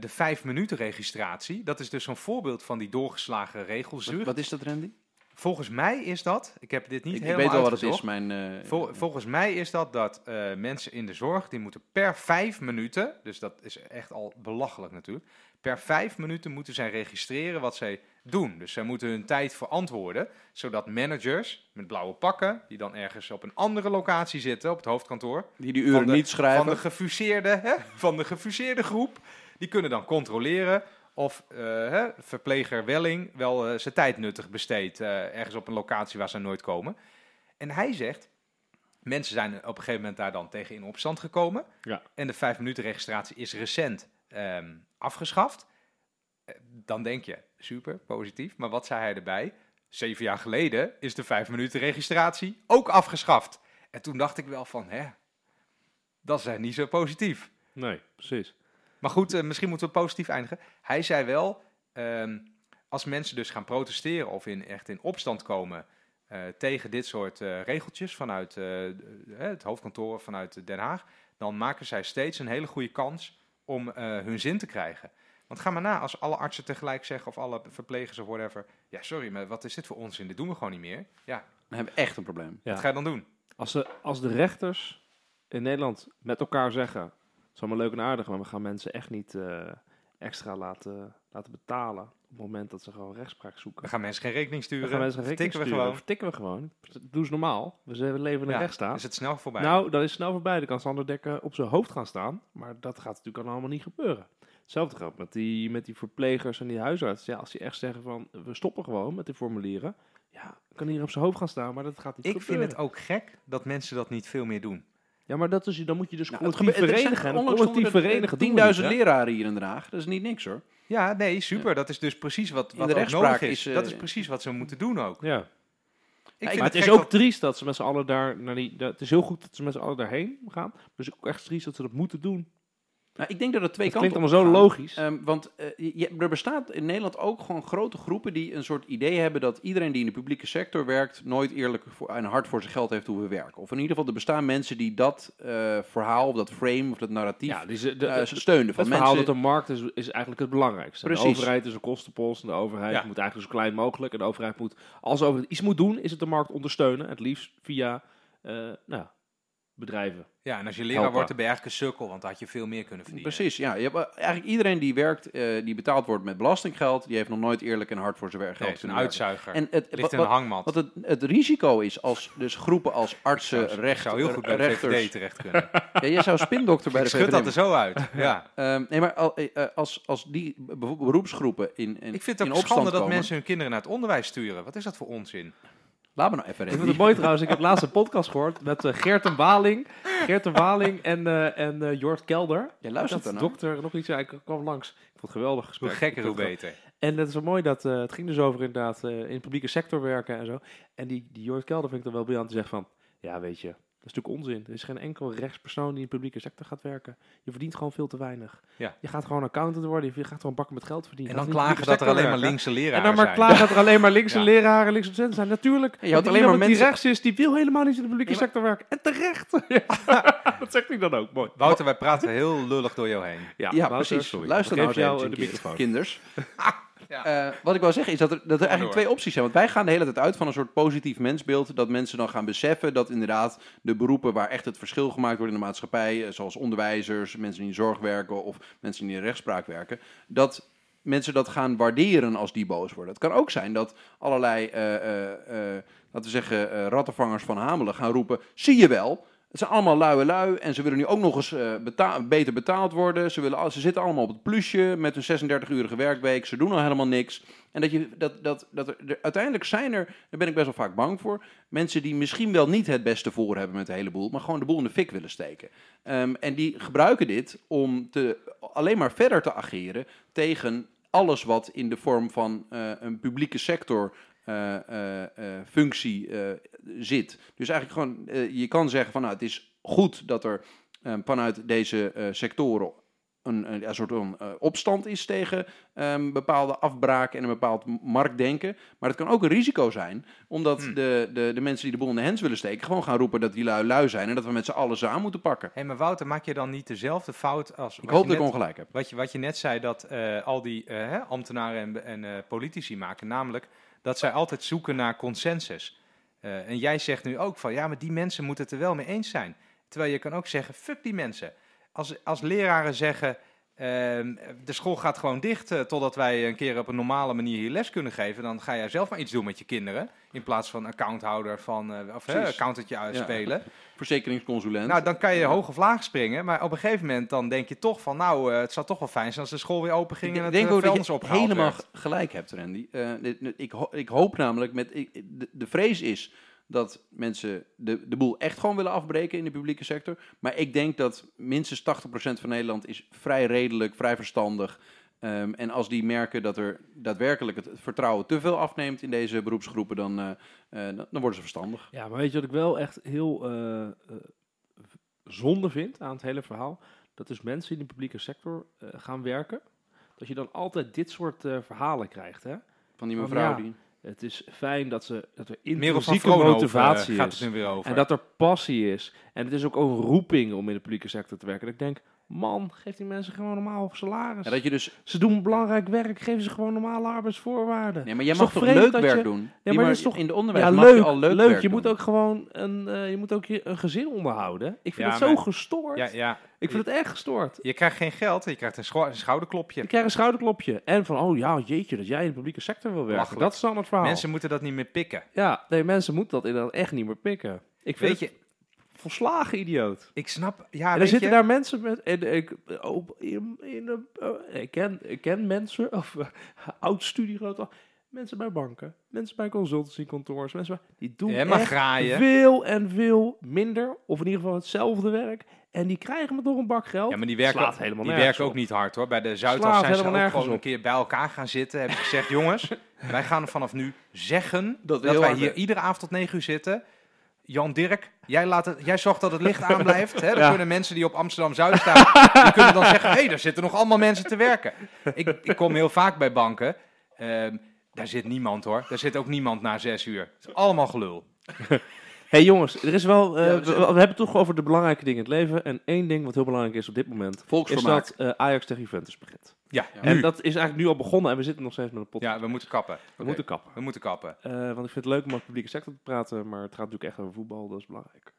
de vijf minuten registratie. Dat is dus zo'n voorbeeld van die doorgeslagen regelzuur. Wat, wat is dat, Randy? Volgens mij is dat, ik heb dit niet Ik, ik helemaal weet wel wat het is. Mijn, eh, Vol- volgens mij is dat dat eh, mensen in de zorg, die moeten per vijf minuten, dus dat is echt al belachelijk natuurlijk, per vijf minuten moeten zij registreren wat zij doen. Dus zij moeten hun tijd verantwoorden, zodat managers met blauwe pakken, die dan ergens op een andere locatie zitten, op het hoofdkantoor, die die uren de- niet schrijven. van de gefuseerde, hè, van de gefuseerde groep, die kunnen dan controleren of eh, hè, verpleger Welling wel eh, zijn tijd nuttig besteedt eh, ergens op een locatie waar ze nooit komen. En hij zegt, mensen zijn op een gegeven moment daar dan tegen in opstand gekomen. Ja. En de vijf minuten registratie is recent ehm, afgeschaft. Dan denk je, super, positief. Maar wat zei hij erbij? Zeven jaar geleden is de vijf minuten registratie ook afgeschaft. En toen dacht ik wel van, hè, dat is niet zo positief. Nee, precies. Maar goed, eh, misschien moeten we positief eindigen. Hij zei wel, ehm, als mensen dus gaan protesteren of in, echt in opstand komen eh, tegen dit soort eh, regeltjes vanuit het hoofdkantoor vanuit Den Haag, dan maken zij steeds een hele goede kans om eh, hun zin te krijgen. Want ga maar na, als alle artsen tegelijk zeggen of alle verplegers of whatever, ja sorry, maar wat is dit voor onzin? Dit doen we gewoon niet meer. Ja, Dan hebben we echt een probleem. Ja. wat ga je dan doen? Als de, als de rechters in Nederland met elkaar zeggen, is allemaal leuk en aardig, maar we gaan mensen echt niet eh, extra laten, laten betalen op het moment dat ze gewoon rechtspraak zoeken. We gaan mensen geen rekening sturen, gaan mensen rekening vertikken we sturen. gewoon. Vertikken we gewoon. Doe eens normaal. We we leven in een Ja, rechtsstaat. is het snel voorbij. Nou, dat is snel voorbij. Dan kan Sander Dekker op zijn hoofd gaan staan. Maar dat gaat natuurlijk allemaal niet gebeuren. Hetzelfde geldt met die, met die verplegers en die huisartsen. Ja, als die echt zeggen van, we stoppen gewoon met die formulieren. Ja, kan hier op zijn hoofd gaan staan, maar dat gaat niet ik vind het ook gek dat mensen dat niet veel meer doen. Ja, maar dat is, dan moet je dus Nou, het collectief er verenigen. En onlangs collectief er verenigen doen we niet, 10.000 hè? leraren hier in Den Haag. Dat is niet niks hoor. Ja, nee, super. Dat is dus precies wat, In wat de ook rechtspraak nodig is. is, eh, dat is precies wat ze moeten doen ook. Ja. Ik maar vind Maar het is ook dat- triest dat ze met z'n allen daar naar die... dat- Het is heel goed dat ze met z'n allen daarheen gaan. Maar het is ook echt triest dat ze dat moeten doen. Nou, ik denk dat het twee Het kanten klinkt allemaal zo logisch. Ehm, want eh, je- er bestaat in Nederland ook gewoon grote groepen die een soort idee hebben dat iedereen die in de publieke sector werkt nooit eerlijk voor, en hard voor zijn geld heeft hoeven werken. Of in ieder geval, er bestaan mensen die dat eh, verhaal of dat frame of dat narratief ja, die ze, de, eh, steunen. Van Het verhaal mensen, dat de markt is, is eigenlijk het belangrijkste. Precies. De overheid is een kostenpost. En de overheid Ja. moet eigenlijk zo klein mogelijk. En de overheid moet, als de overheid iets moet doen, is het de markt ondersteunen. Het liefst via nou, bedrijven. Ja, en als je leraar Helpen. wordt, dan ben je eigenlijk een sukkel, want dan had je veel meer kunnen verdienen. Precies, ja. Je hebt, eh, eigenlijk iedereen die werkt, eh, die betaald wordt met belastinggeld, die heeft nog nooit eerlijk en hard voor zijn werk Nee, geld een werken. uitzuiger. En het, ligt wat, in een hangmat. wat het, het risico is als dus groepen als artsen, zou, recht, zou heel goed bij de rechters... VVD terecht kunnen. Ja, jij zou spindokter bij de schud dat VVD er zo uit. Ja. Ehm, nee, maar eh, als, als die be- beroepsgroepen in, in Ik vind het ook schande dat mensen hun kinderen naar het onderwijs sturen. Wat is dat voor onzin? Laat me nou even Ik vond het mooi trouwens. Ik heb laatst een podcast gehoord met eh, Geert en Waling. Geert en Waling en, eh en eh, Jort Kelder. Jij luistert ernaar. dokter nog iets. Ik kwam langs. Ik vond het geweldig Hoe gesprek. gekker, hoe vond het beter. En het is wel mooi dat eh, het ging dus over inderdaad eh, in de publieke sector werken en zo. En die, die Jort Kelder vind ik dan wel briljant. Die zegt van, ja weet je, dat is natuurlijk onzin. Er is geen enkel rechtspersoon die in de publieke sector gaat werken. Je verdient gewoon veel te weinig. Ja. Je gaat gewoon accountant worden. Je gaat gewoon bakken met geld verdienen. En dan de klagen dat er alleen maar linkse leraren En dan maar zijn. klagen dat er alleen maar linkse Ja. leraren, linkse docenten zijn. Natuurlijk. Je had alleen maar mensen- die rechts is, die wil helemaal niet in de publieke sector werken. En terecht. Ja, dat zegt hij dan ook. Mooi. Wouter, wij praten heel lullig door jou heen. Ja, Wouter, precies. sorry. Luister nou eens jou de microfoon. kinders. Ja. Eh, wat ik wil zeggen is dat er, dat er eigenlijk door. twee opties zijn. Want wij gaan de hele tijd uit van een soort positief mensbeeld. Dat mensen dan gaan beseffen dat inderdaad de beroepen waar echt het verschil gemaakt wordt in de maatschappij. eh, Zoals onderwijzers, mensen die in zorg werken of mensen die in de rechtspraak werken. Dat mensen dat gaan waarderen als die boos worden. Het kan ook zijn dat allerlei, eh, laten we zeggen, rattenvangers van Hamelen gaan roepen... Zie je wel, het zijn allemaal luie lui en ze willen nu ook nog eens eh, beter betaald worden. Ze, willen, ze zitten allemaal op het plusje met een 36-urige werkweek. Ze doen al helemaal niks. En dat je, dat, dat, dat er- uiteindelijk zijn er, daar ben ik best wel vaak bang voor, mensen die misschien wel niet het beste voor hebben met de hele boel, maar gewoon de boel in de fik willen steken. Ehm, en die gebruiken dit om te, alleen maar verder te ageren tegen alles wat in de vorm van eh, een publieke sector eh, eh, eh, functie zit. Dus eigenlijk gewoon, je kan zeggen van nou, het is goed dat er vanuit deze sectoren een, een, ja, soort van opstand is tegen ehm, bepaalde afbraken en een bepaald marktdenken. Maar het kan ook een risico zijn, omdat Hmm. de, de, de mensen die de boel in de hens willen steken, gewoon gaan roepen dat die lui lui zijn en dat we met z'n allen ze aan moeten pakken. Hé, maar Wouter, maak je dan niet dezelfde fout als... Ik hoop dat ik ongelijk heb. Wat je, wat je net zei, dat al die ambtenaren en, en politici maken, namelijk dat zij altijd zoeken naar consensus. Eh, en jij zegt nu ook van, ja, maar die mensen moeten het er wel mee eens zijn. Terwijl je kan ook zeggen, fuck die mensen. Als, als leraren zeggen, de school gaat gewoon dicht eh, totdat wij een keer op een normale manier hier les kunnen geven, dan ga jij zelf maar iets doen met je kinderen. In plaats van accounthouder van, eh of hè, accountantje Ja. uitspelen. Verzekeringsconsulent. Nou, dan kan je hoog of laag springen. Maar op een gegeven moment dan denk je toch van... nou, eh, het zou toch wel fijn zijn als de school weer open ging... ik en het denk ook dat je helemaal werd. gelijk hebt, Randy. Ik, ho- ik hoop namelijk, met, ik, de, de vrees is dat mensen de, de boel echt gewoon willen afbreken in de publieke sector. Maar ik denk dat minstens 80% van Nederland is vrij redelijk, vrij verstandig. Ehm, en als die merken dat er daadwerkelijk het vertrouwen te veel afneemt in deze beroepsgroepen, dan, eh, eh, dan, worden ze verstandig. Ja, maar weet je wat ik wel echt heel eh, zonde vind aan het hele verhaal? Dat is mensen in de publieke sector gaan werken. Dat je dan altijd dit soort verhalen krijgt. Hè? Van die mevrouw ja, die... Het is fijn dat, ze, dat er intrinsieke Vroonhoven motivatie eh, gaat is. weer over. En dat er passie is. En het is ook een roeping om in de publieke sector te werken. Dat ik denk, man, geef die mensen gewoon normaal salaris. Ja, dat je dus, Ze doen belangrijk werk, geven ze gewoon normale arbeidsvoorwaarden. nee, maar jij mag toch leuk werk je- doen? maar Die dat maar is toch- in de onderwijs Ja, mag leuk, je al leuk, leuk. werk Je doen. moet ook gewoon een, eh, je moet ook je, een gezin onderhouden. Ik vind Ja, het zo maar- gestoord. ja, ja, Ik vind het echt gestoord. je krijgt geen geld, je krijgt een, scho- een schouderklopje. Ik krijg een schouderklopje. En van, oh ja, jeetje, dat jij in de publieke sector wil werken. Belachelijk. Dat is dan het verhaal. Mensen moeten dat niet meer pikken. Ja, nee, mensen moeten dat inderdaad echt niet meer pikken. Ik vind Weet het je, volslagen idioot. ik snap... Ja, en er zitten je, daar mensen met... En ik, op, in, in, een- eh, ik, ken, ik ken mensen, of uh, oud-studiegenoten, mensen bij banken, mensen bij consultancykantoors, mensen bij, die doen Ja, maar echt graaien. veel en veel minder, of in ieder geval hetzelfde werk. En die krijgen me door een bak geld. Ja, maar die werken, Slaat helemaal die werken ook op. niet hard hoor. Bij de Zuidas Slaat zijn ze ook gewoon een keer bij elkaar gaan zitten. Hebben ze gezegd, jongens, wij gaan vanaf nu zeggen Dat wij hier iedere avond tot 9 uur zitten. Jan Dirk, jij, laat het, jij zorgt dat het licht aan blijft. Hè? Dan Ja. kunnen mensen die op Amsterdam-Zuid staan, die kunnen dan zeggen... hé, hey, daar zitten nog allemaal mensen te werken. Ik, ik kom heel vaak bij banken. Ehm, daar zit niemand hoor. Daar zit ook niemand na zes uur. Het is allemaal gelul. Hey, jongens, er is wel, eh, Ja, we, hebben het toch over de belangrijke dingen in het leven. En één ding wat heel belangrijk is op dit moment, is dat eh, Ajax tegen Juventus begint. Ja, Ja. En nu. dat is eigenlijk nu al begonnen en we zitten nog steeds met een pot. Ja, we moeten kappen. we moeten kappen. We moeten kappen. Eh, want ik vind het leuk om over de publieke sector te praten, maar het gaat natuurlijk echt over voetbal, dat is belangrijk.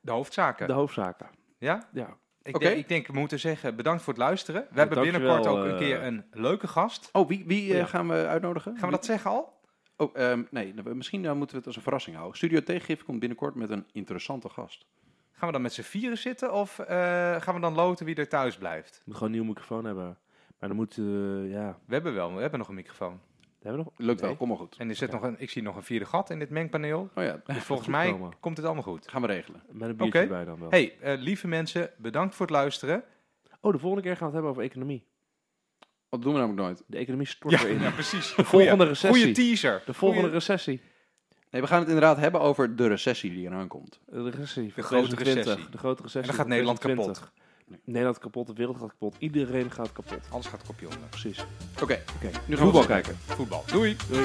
De hoofdzaken. De hoofdzaken. Ja? Ja. Ik, Oké. denk, ik denk, we moeten zeggen, bedankt voor het luisteren. We hebben binnenkort ook een keer een leuke gast. Oh, wie, wie Ja. gaan we uitnodigen? Gaan we dat zeggen al? Oh, ehm, nee, nou, we- misschien eh, moeten we het als een verrassing houden. Studio Tegengif komt binnenkort met een interessante gast. Gaan we dan met z'n vieren zitten of eh, gaan we dan loten wie er thuis blijft? Je moet gewoon een nieuwe microfoon hebben. Maar dan moet, eh, ja, We hebben wel, we hebben nog een microfoon. we hebben nog... Lukt wel, kom maar goed. En er zit nog een, ik zie nog een vierde gat in dit mengpaneel. Oh ja, Dus volgens mij komen. komt het allemaal goed. gaan we regelen. Met een biertje Oké. bij dan wel. hey, eh, lieve mensen, bedankt voor het luisteren. Oh, de volgende keer gaan we het hebben over economie. Dat doen we namelijk nooit. De economie stort Ja, weer in. ja precies. De volgende recessie. Goede teaser. de volgende Goeie- recessie. Nee, we gaan het inderdaad hebben over de recessie die eraan komt. De recessie. De grote 2020. recessie. De grote recessie. En dan gaat Nederland 2020. kapot. Nederland kapot, de wereld gaat kapot. Iedereen gaat kapot. Alles gaat kopje onder. Precies. Oké, Oké, nu gaan we voetbal kijken. Voetbal. Doei. Doei.